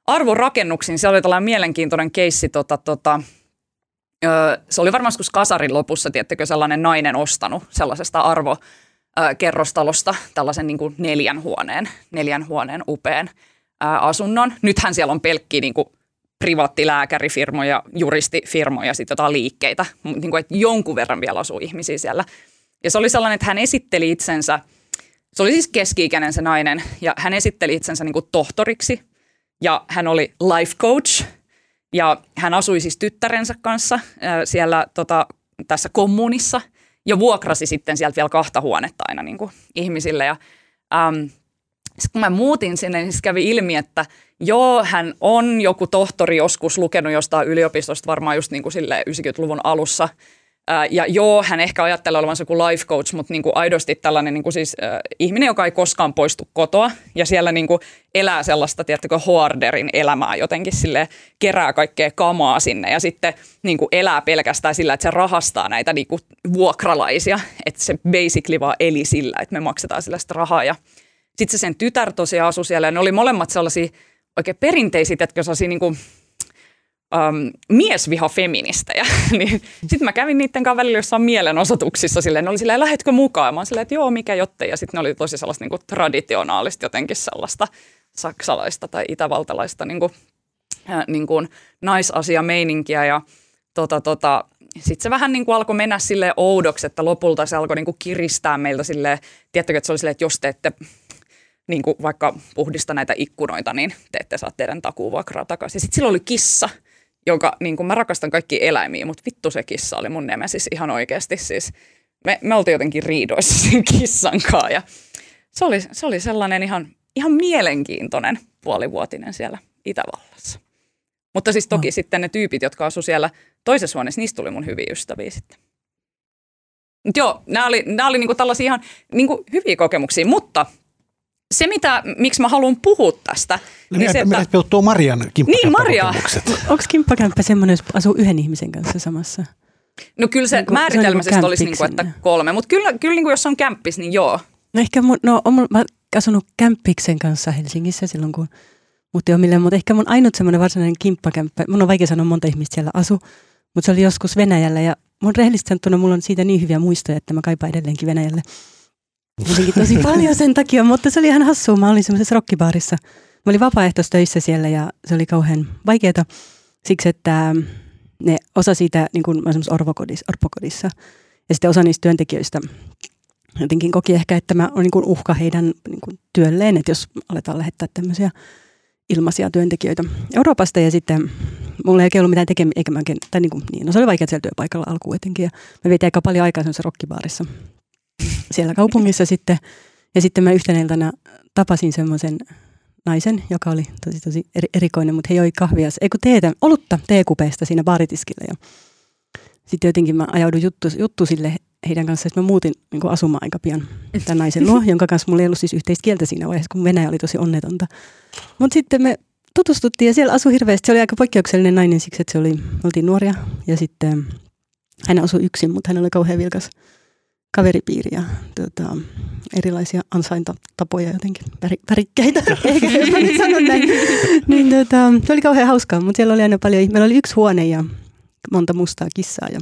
arvorakennuksiin. Se oli tällainen mielenkiintoinen keissi. Tota, tota, se oli varmaan joskus kasarin lopussa, tiettäkö, sellainen nainen ostanut sellaisesta arvo kerrostalosta tällaisen niin kuin neljän huoneen, neljän huoneen upean asunnon. Nythän siellä on pelkkiä niin kuin privaattilääkärifirmoja, juristifirmoja, sitten jotain liikkeitä, niin kuin, että jonkun verran vielä asuu ihmisiä siellä. Ja se oli sellainen, että hän esitteli itsensä – se oli siis keski-ikäinen se nainen ja hän esitteli itsensä niin kuin tohtoriksi ja hän oli life coach ja hän asui siis tyttärensä kanssa siellä tota, tässä kommunissa ja vuokrasi sitten sieltä vielä kahta huonetta aina niin kuin ihmisille ja äm, kun mä muutin sinne, niin siis kävi ilmi, että joo, hän on joku tohtori joskus lukenut jostain yliopistosta varmaan just niin kuin 90-luvun alussa – ja joo, hän ehkä ajattelee olevansa kuin life coach, mutta niin kuin aidosti tällainen niin kuin siis, äh, ihminen, joka ei koskaan poistu kotoa. Ja siellä niin kuin elää sellaista, tiedättekö, hoarderin elämää jotenkin sille kerää kaikkea kamaa sinne ja sitten niin kuin elää pelkästään sillä, että se rahastaa näitä niin kuin vuokralaisia, että se basically vaan eli sillä, että me maksetaan sillä sitä rahaa. Ja sitten se sen tytär tosiaan asui siellä ja ne oli molemmat sellaisia oikein perinteisiä, että sellaisia niin kuin, um, miesviha feministejä. niin sitten mä kävin niiden kanssa välillä jossain mielenosoituksissa silleen, ne oli silleen, lähetkö mukaan? Mä olin silleen, että joo, mikä jotte. Ja sitten ne oli tosi sellaista niin traditionaalista jotenkin sellaista saksalaista tai itävaltalaista niin kuin, äh, niin kuin naisasiameininkiä. Ja tota, tota, sitten se vähän niin kuin alkoi mennä sille oudoksi, että lopulta se alkoi niin kuin kiristää meiltä silleen, tiedättekö, että se oli silleen, että jos te ette niin kuin vaikka puhdista näitä ikkunoita, niin te ette saa teidän takuvuokraa takaisin. Sitten sillä oli kissa – jonka niin kuin mä rakastan kaikki eläimiä, mutta vittu se kissa oli mun siis ihan oikeasti. Siis me, me oltiin jotenkin riidoissa sen kissan kanssa ja se oli, se oli sellainen ihan, ihan mielenkiintoinen puolivuotinen siellä Itävallassa. Mutta siis toki no. sitten ne tyypit, jotka asu siellä toisessa huoneessa, niistä tuli mun hyviä ystäviä sitten. Mut joo, nämä oli, nämä oli niinku tällaisia ihan niinku hyviä kokemuksia, mutta se, mitä, miksi mä haluan puhua tästä. No niin, se, että... Puuttuu Marian Niin, Maria. Onko kimppakämppä semmoinen, jos asuu yhden ihmisen kanssa samassa? No kyllä se niin määritelmäisesti niin olisi, niin kuin, että kolme, mutta kyllä, kyllä niin kuin jos on kämppis, niin joo. No ehkä mun, no, on, mä asunut kämppiksen kanssa Helsingissä silloin, kun mutta ei mutta ehkä mun ainut semmoinen varsinainen kimppakämppä, mun on vaikea sanoa monta ihmistä siellä asu, mutta se oli joskus Venäjällä ja mun rehellisesti sanottuna mulla on siitä niin hyviä muistoja, että mä kaipaan edelleenkin Venäjälle. Jotenkin tosi paljon sen takia, mutta se oli ihan hassua. Mä olin semmoisessa rokkibaarissa. Mä olin vapaaehtoistöissä siellä ja se oli kauhean vaikeaa siksi, että ne osa siitä, niin kuin mä orvokodissa, orpokodissa, ja sitten osa niistä työntekijöistä jotenkin koki ehkä, että mä olen niin uhka heidän niin kuin työlleen, että jos aletaan lähettää tämmöisiä ilmaisia työntekijöitä Euroopasta. Ja sitten mulla ei oikein ollut mitään tekemistä, eikä mä oikein, tai niin, kuin, niin no se oli vaikea siellä työpaikalla alkuun etenkin. Ja mä vietin aika paljon aikaa semmoisessa rokkibaarissa siellä kaupungissa sitten. Ja sitten mä yhtenä iltana tapasin semmoisen naisen, joka oli tosi tosi eri, erikoinen, mutta he joi kahvia, ei kun teetä, olutta teekupeesta siinä baaritiskillä. Ja sitten jotenkin mä ajauduin juttu, juttu sille heidän kanssaan, että mä muutin niin asumaan aika pian tämän naisen luo, jonka kanssa mulla ei ollut siis yhteistä kieltä siinä vaiheessa, kun Venäjä oli tosi onnetonta. Mutta sitten me tutustuttiin ja siellä asui hirveästi. Se oli aika poikkeuksellinen nainen siksi, että se oli, oltiin nuoria ja sitten hän asui yksin, mutta hän oli kauhean vilkas kaveripiiri ja tota, erilaisia ansaintatapoja jotenkin, värikkäitä, mä nyt sanon näin. niin, tota, se oli kauhean hauskaa, mutta siellä oli aina paljon, meillä oli yksi huone ja monta mustaa kissaa ja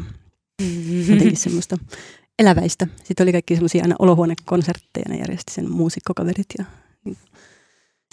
jotenkin semmoista eläväistä. Sitten oli kaikki semmoisia aina olohuonekonsertteja, ne järjesti sen muusikkokaverit ja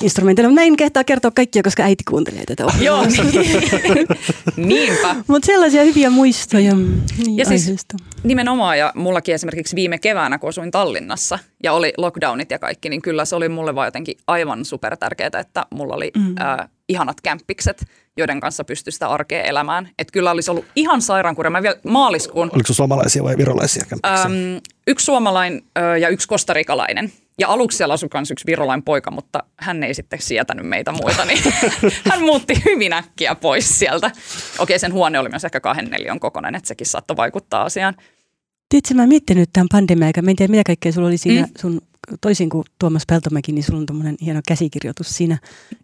niin, instrumenteilla. Mutta mä en kehtaa kertoa kaikkia, koska äiti kuuntelee tätä Joo, niinpä. Mutta sellaisia hyviä muistoja niin Ja siis- aiheesta. Nimenomaan ja mullakin esimerkiksi viime keväänä, kun asuin Tallinnassa ja oli lockdownit ja kaikki, niin kyllä se oli mulle vaan jotenkin aivan super tärkeää, että mulla oli mm. äh, ihanat kämppikset, joiden kanssa pystyi sitä arkea elämään. Että kyllä olisi ollut ihan sairaankurja. Mä vielä maaliskuun Oliko se suomalaisia vai virolaisia kämppisiä? Öm, yksi suomalainen ö, ja yksi kostarikalainen. Ja aluksi siellä asui myös yksi virolainen poika, mutta hän ei sitten sietänyt meitä muita, niin hän muutti hyvin äkkiä pois sieltä. Okei, sen huone oli myös ehkä kahden neliön kokoinen, että sekin saattoi vaikuttaa asiaan. Tiedätkö, mä miettinyt tämän pandemian aikaa. Mä en tiedä, mitä kaikkea sulla oli siinä Mm. sun, toisin kuin Tuomas Peltomäki, niin sulla on tämmöinen hieno käsikirjoitus siinä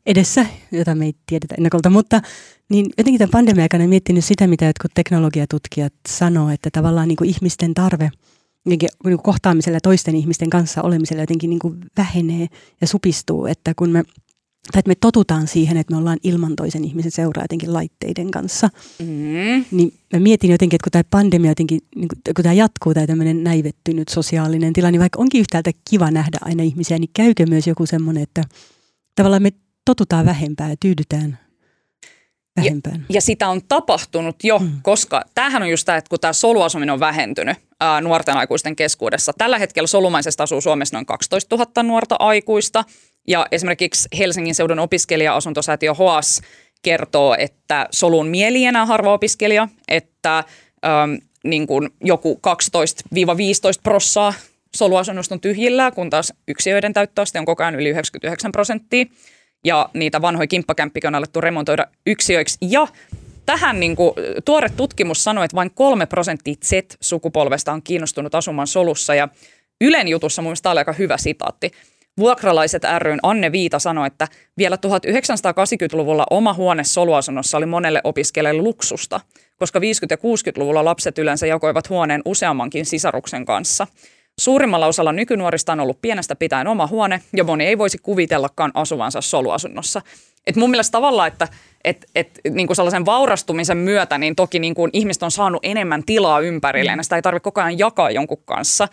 edessä, jota me ei tiedetä ennakolta. Mutta niin jotenkin tämän pandemian aikana miettinyt sitä, mitä jotkut teknologiatutkijat sanoo, että tavallaan niin kuin ihmisten tarve niin kohtaamisella toisten ihmisten kanssa olemisella jotenkin niin kuin vähenee ja supistuu, että kun me tai että me totutaan siihen, että me ollaan ilman toisen ihmisen seuraa jotenkin laitteiden kanssa. Mm. Niin mä mietin jotenkin, että kun tämä pandemia jotenkin, niin kun, kun tämä jatkuu, tämä tämmöinen näivettynyt sosiaalinen tila, niin vaikka onkin yhtäältä kiva nähdä aina ihmisiä, niin käykö myös joku semmoinen, että tavallaan me totutaan vähempään ja tyydytään vähempään. Ja sitä on tapahtunut jo, mm. koska tämähän on just tämä, että kun tämä soluasuminen on vähentynyt ää, nuorten aikuisten keskuudessa. Tällä hetkellä solumaisesti asuu Suomessa noin 12 000 nuorta aikuista. Ja esimerkiksi Helsingin seudun opiskelija-asuntosäätiö HOAS kertoo, että soluun mieli enää harva opiskelija, että äm, niin kuin joku 12-15 prossaa soluasunnosta on tyhjillään, kun taas yksiöiden täyttöaste on koko ajan yli 99 prosenttia. Ja niitä vanhoja kimppakämppiä on alettu remontoida yksiöiksi. Ja tähän niin kuin, tuore tutkimus sanoi, että vain kolme prosenttia Z-sukupolvesta on kiinnostunut asumaan solussa. Ja Ylen jutussa mun mielestä tämä oli aika hyvä sitaatti. Vuokralaiset ryn Anne Viita sanoi, että vielä 1980-luvulla oma huone soluasunnossa oli monelle opiskelijalle luksusta, koska 50- ja 60-luvulla lapset yleensä jakoivat huoneen useammankin sisaruksen kanssa. Suurimmalla osalla nykynuorista on ollut pienestä pitäen oma huone, ja moni ei voisi kuvitellakaan asuvansa soluasunnossa. Et mun mielestä tavallaan, että et, et, niin kuin sellaisen vaurastumisen myötä, niin toki niin kuin ihmiset on saanut enemmän tilaa ympärilleen, ja sitä ei tarvitse koko ajan jakaa jonkun kanssa.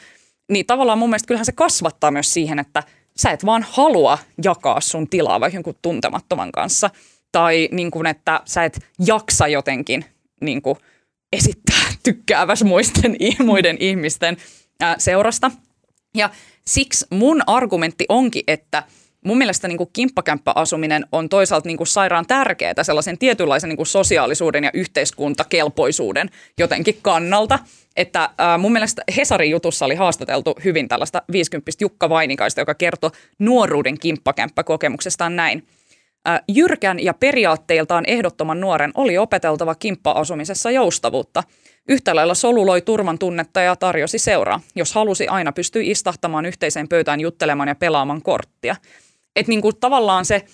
Niin tavallaan mun mielestä kyllähän se kasvattaa myös siihen, että sä et vaan halua jakaa sun tilaa vaikka jonkun tuntemattoman kanssa. Tai niin kuin, että sä et jaksa jotenkin niin kuin esittää tykkääväs muisten, muiden ihmisten ää, seurasta. Ja siksi mun argumentti onkin, että mun mielestä niin kuin kimppakämppäasuminen on toisaalta niin kuin sairaan tärkeää sellaisen tietynlaisen niin kuin sosiaalisuuden ja yhteiskuntakelpoisuuden jotenkin kannalta. Että ää, mun mielestä Hesarin jutussa oli haastateltu hyvin tällaista 50 Jukka Vainikaista, joka kertoi nuoruuden kimppakämppäkokemuksestaan näin. Jyrkän ja periaatteiltaan ehdottoman nuoren oli opeteltava kimppa-asumisessa joustavuutta. Yhtä lailla solu loi turvan tunnetta ja tarjosi seuraa. Jos halusi, aina pystyi istahtamaan yhteiseen pöytään juttelemaan ja pelaamaan korttia. Et niin kuin tavallaan se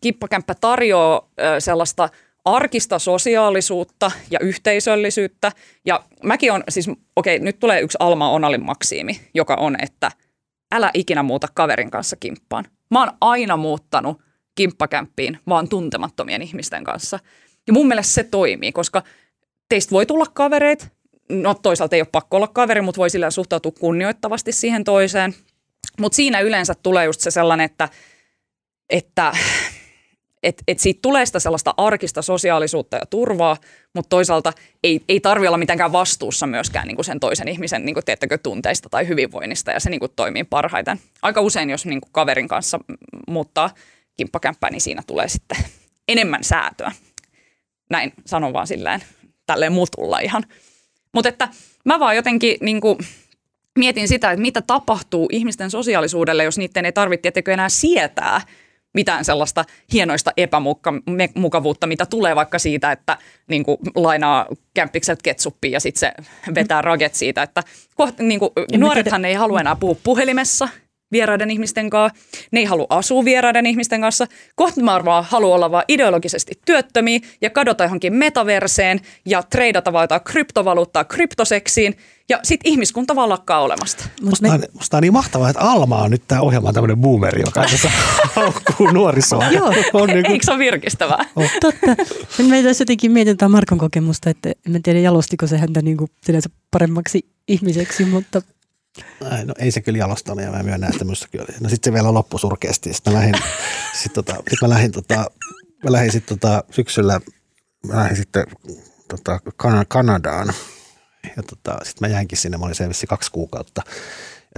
kippakämppä tarjoaa sellaista arkista sosiaalisuutta ja yhteisöllisyyttä. Ja mäkin on siis, okei, nyt tulee yksi Alma Onalin maksiimi, joka on, että älä ikinä muuta kaverin kanssa kimppaan. Mä oon aina muuttanut kimppakämppiin vaan tuntemattomien ihmisten kanssa. Ja mun mielestä se toimii, koska teistä voi tulla kavereit. No toisaalta ei ole pakko olla kaveri, mutta voi sillä suhtautua kunnioittavasti siihen toiseen. Mutta siinä yleensä tulee just se sellainen, että, että et, et siitä tulee sitä sellaista arkista sosiaalisuutta ja turvaa, mutta toisaalta ei, ei tarvi olla mitenkään vastuussa myöskään niin kuin sen toisen ihmisen niin kuin, tunteista tai hyvinvoinnista ja se niin kuin, toimii parhaiten. Aika usein, jos niin kuin, kaverin kanssa muuttaa kimppakämppää, niin siinä tulee sitten enemmän säätöä. Näin sanon vaan silleen, tälleen mutulla ihan. Mutta että mä vaan jotenkin niin kuin, mietin sitä, että mitä tapahtuu ihmisten sosiaalisuudelle, jos niiden ei tarvitse tietenkin enää sietää mitään sellaista hienoista epämukavuutta, mitä tulee vaikka siitä, että niin kuin, lainaa kämppikset ketsuppia ja sitten se vetää raget siitä, että niin kuin, nuorethan ei halua enää puhua puhelimessa vieraiden ihmisten kanssa, ne ei halua asua vieraiden ihmisten kanssa. Kohta mä arvaan haluaa olla vaan ideologisesti työttömiä ja kadota johonkin metaverseen ja treidata vaan jotain kryptovaluuttaa kryptoseksiin ja sitten ihmiskunta vaan lakkaa olemasta. Musta, me... on, musta on niin mahtavaa, että Alma on nyt tämä ohjelma tämmöinen boomeri, joka tässä haukkuu nuorisoa. Joo. On niin kuin... Eikö se ole virkistävää? Oh. Totta. Me tässä jotenkin mietitään Markon kokemusta, että en tiedä jalostiko se häntä niin kuin paremmaksi ihmiseksi, mutta No ei se kyllä jalostanut ja mä myönnän, että minusta kyllä. No sitten se vielä loppui surkeasti. Sitten mä lähdin, sit tota, sit mä lähdin, tota, mä lähdin sit tota, syksyllä, mä lähdin sitten tota, Kan- Kanadaan. Ja tota, sitten mä jäinkin sinne, mä olin siellä kaksi kuukautta.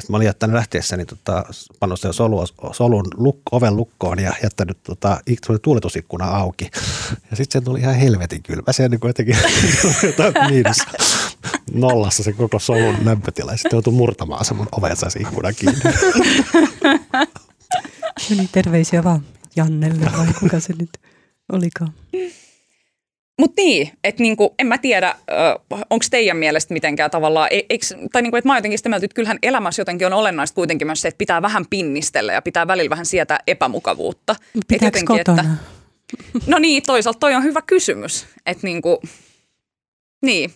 Sitten mä olin jättänyt lähtiessäni tota, pannut sen solu, solun luk, oven lukkoon ja jättänyt tota, ik- tuuletusikkuna auki. Ja sitten se tuli ihan helvetin kylmä. Se niin jotenkin jotain miinus nollassa se koko solun lämpötila. Ja sitten joutui murtamaan se mun ovensa se ikkuna kiinni. Terveisiä vaan Jannelle vai kuka se nyt olikaan. Mutta niin, että niinku, en mä tiedä, onko teidän mielestä mitenkään tavallaan, e- eiks, tai niinku, että mä jotenkin sitä mieltä, että kyllähän elämässä jotenkin on olennaista kuitenkin myös se, että pitää vähän pinnistellä ja pitää välillä vähän sietää epämukavuutta. Pitääkö jotenkin, kotona? Että, no niin, toisaalta toi on hyvä kysymys, että niinku, niin.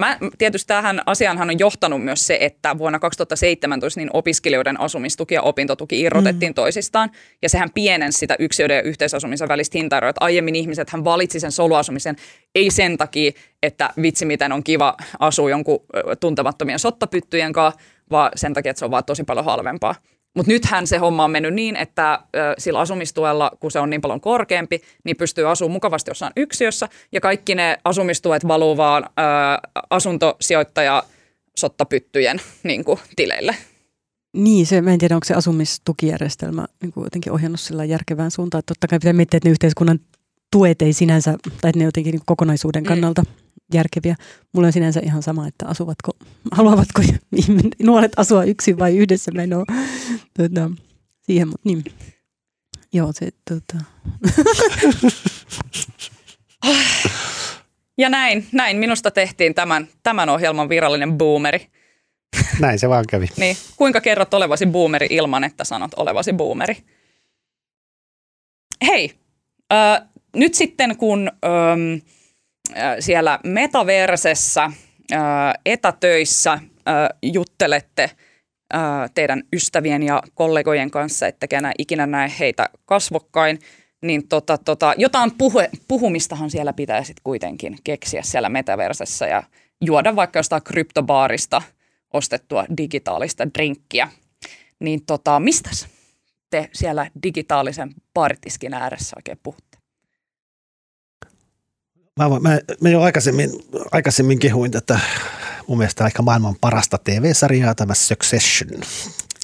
Mä, tietysti tähän asianhan on johtanut myös se, että vuonna 2017 niin opiskelijoiden asumistuki ja opintotuki irrotettiin mm. toisistaan. Ja sehän pienensi sitä yksilöiden ja yhteisasumisen välistä hintaeroa. Aiemmin ihmiset hän valitsi sen soluasumisen ei sen takia, että vitsi miten on kiva asua jonkun tuntemattomien sottapyttyjen kanssa, vaan sen takia, että se on vaan tosi paljon halvempaa. Mutta nythän se homma on mennyt niin, että ö, sillä asumistuella, kun se on niin paljon korkeampi, niin pystyy asumaan mukavasti jossain yksiössä ja kaikki ne asumistuet valuu vaan ö, asuntosijoittaja sottapyttyjen niin kuin, tileille. Niin, se, mä en tiedä, onko se asumistukijärjestelmä niin kuin jotenkin ohjannut sillä järkevään suuntaan. Totta kai pitää miettiä, että ne yhteiskunnan tuet ei sinänsä, tai että ne jotenkin niin kokonaisuuden Mm. Järkeviä. Mulla on sinänsä ihan sama, että asuvatko, haluavatko nuoret asua yksin vai yhdessä. Mä en ole tuota, siihen, mutta niin. Joo, se tota, Ja näin, näin minusta tehtiin tämän, tämän ohjelman virallinen boomeri. Näin se vaan kävi. Niin, kuinka kerrot olevasi boomeri ilman, että sanot olevasi boomeri? Hei, äh, nyt sitten kun ähm, äh, siellä metaversessä äh, etätöissä juttelette teidän ystävien ja kollegojen kanssa, ettekä enää ikinä näe heitä kasvokkain, niin tota, tota, jotain puhe, puhumistahan siellä pitää sitten kuitenkin keksiä siellä metaversessä ja juoda vaikka jostain kryptobaarista ostettua digitaalista drinkkiä. Niin tota, mistäs te siellä digitaalisen baaritiskin ääressä oikein puhutte? Mä, mä, mä jo aikaisemmin, aikaisemmin kehuin tätä mun mielestä aika maailman parasta TV-sarjaa, tämä Succession.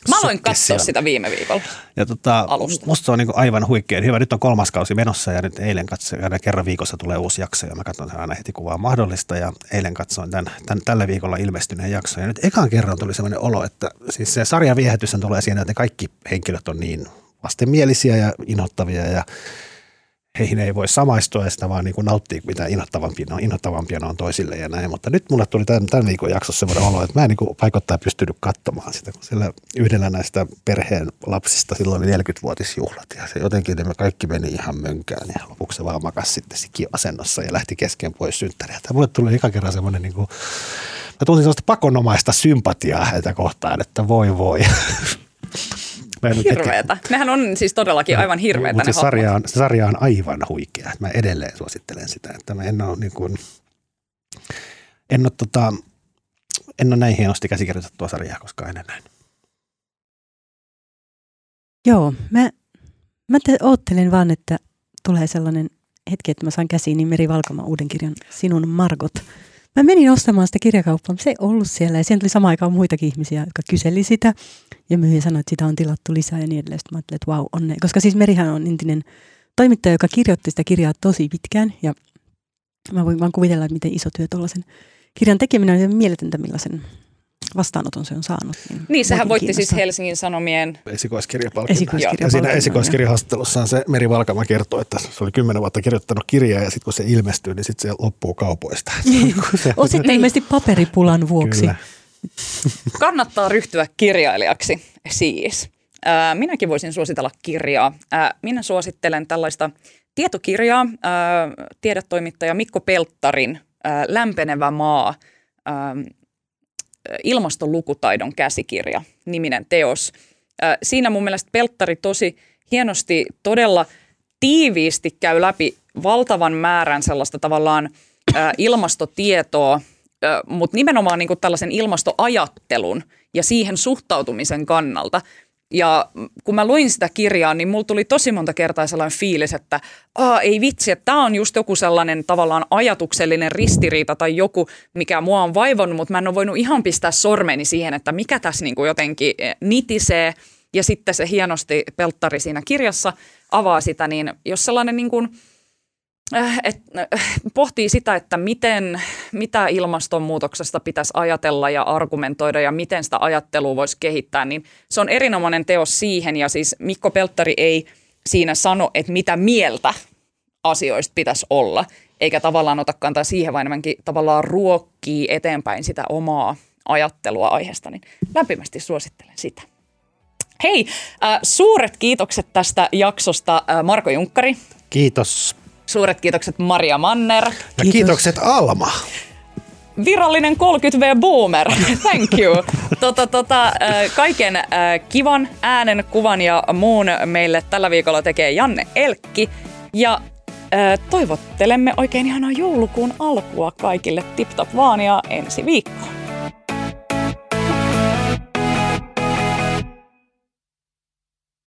Mä aloin katsoa sitä viime viikolla. Ja tota, alusta. musta se on niin aivan huikein hyvä. Nyt on kolmas kausi menossa ja nyt eilen katsoin, aina kerran viikossa tulee uusi jakso ja mä katson sen aina heti kun vaan mahdollista ja eilen katsoin tämän, tämän tällä viikolla ilmestyneen jakson. Ja nyt ekan kerran tuli sellainen olo, että siis se sarjan viehätys tulee siinä, että ne kaikki henkilöt on niin vastenmielisiä ja inhottavia ja heihin ei voi samaistua ja sitä vaan niin kuin nauttii, mitä inhottavampia, ne on, inhottavampia on toisille ja näin. Mutta nyt mulle tuli tämän, tämän viikon jaksossa sellainen olo, että mä en niin kuin paikottaa pystynyt katsomaan sitä, kun sillä yhdellä näistä perheen lapsista silloin oli 40-vuotisjuhlat ja se jotenkin ne kaikki meni ihan mönkään ja lopuksi se vaan makasi sitten sikioasennossa ja lähti kesken pois synttäreiltä. Mulle tuli eka kerran semmoinen niin kuin, mä tunsin sellaista pakonomaista sympatiaa heitä kohtaan, että voi voi. Mä en Hirveetä. Nehän on siis todellakin aivan hirveetä mutta ne se sarja, hahmot. on, se sarja on aivan huikea. Mä edelleen suosittelen sitä, että mä en ole, niin kuin, en ole, tota, en ole näin hienosti käsikirjoitettua sarjaa koskaan ennen näin. Joo, mä, mä te, oottelen vaan, että tulee sellainen hetki, että mä saan käsiin niin Meri Valkama uuden kirjan Sinun Margot. Mä menin ostamaan sitä kirjakauppaa, se ei ollut siellä. Ja siihen tuli samaan aikaan muitakin ihmisiä, jotka kyseli sitä. Ja myyjä sanoi, että sitä on tilattu lisää ja niin edelleen. Sitten mä ajattelin, että vau, onne. Koska siis Merihän on entinen toimittaja, joka kirjoitti sitä kirjaa tosi pitkään. Ja mä voin vaan kuvitella, että miten iso työ tuollaisen kirjan tekeminen on mieletöntä, millaisen vastaanoton se on saanut. Niin, sehän muakin voitti siis kiinnostaa. Helsingin Sanomien. Esikoiskirjapalkinto, Ja siinä joo. esikoiskirjahaastattelussaan se Meri Valkama kertoo, että se oli kymmenen vuotta kirjoittanut kirjaa ja sitten kun se ilmestyy, niin sitten se loppuu kaupoista. Osittain ilmeisesti paperipulan vuoksi. Kyllä. Kannattaa ryhtyä kirjailijaksi siis. Minäkin voisin suositella kirjaa. Minä suosittelen tällaista tietokirjaa, tiedetoimittaja Mikko Pelttarin Lämpenevä maa, ilmastolukutaidon käsikirja, niminen teos. Ää, Siinä mun mielestä Pelttari tosi hienosti, todella tiiviisti käy läpi valtavan määrän sellaista tavallaan ää, ilmastotietoa, mutta nimenomaan niin tällaisen ilmastoajattelun ja siihen suhtautumisen kannalta. Ja kun mä luin sitä kirjaa, niin mulla tuli tosi monta kertaa sellainen fiilis, että Aa, ei vitsi, että tämä on just joku sellainen tavallaan ajatuksellinen ristiriita tai joku, mikä mua on vaivannut, mutta mä en ole voinut ihan pistää sormeni siihen, että mikä tässä niin kuin jotenkin eh, nitisee. Ja sitten se hienosti Pelttari siinä kirjassa avaa sitä, niin jos sellainen niin kuin – et, äh, pohtii sitä, että miten, mitä ilmastonmuutoksesta pitäisi ajatella ja argumentoida ja miten sitä ajattelua voisi kehittää, niin se on erinomainen teos siihen ja siis Mikko Pelttari ei siinä sano, että mitä mieltä asioista pitäisi olla, eikä tavallaan ota kantaa siihen, vaan enemmänkin tavallaan ruokkii eteenpäin sitä omaa ajattelua aiheesta, niin lämpimästi suosittelen sitä. Hei, äh, suuret kiitokset tästä jaksosta äh, Marko Junkkari. Kiitos. Suuret kiitokset Maria Manner. Ja Kiitos. kiitokset Alma. Virallinen 30V Boomer, thank you. Tota, tota, kaiken kivan äänen, kuvan ja muun meille tällä viikolla tekee Janne Elkki. Ja toivottelemme oikein ihanaa joulukuun alkua kaikille tip-top vaan ja ensi viikkoon.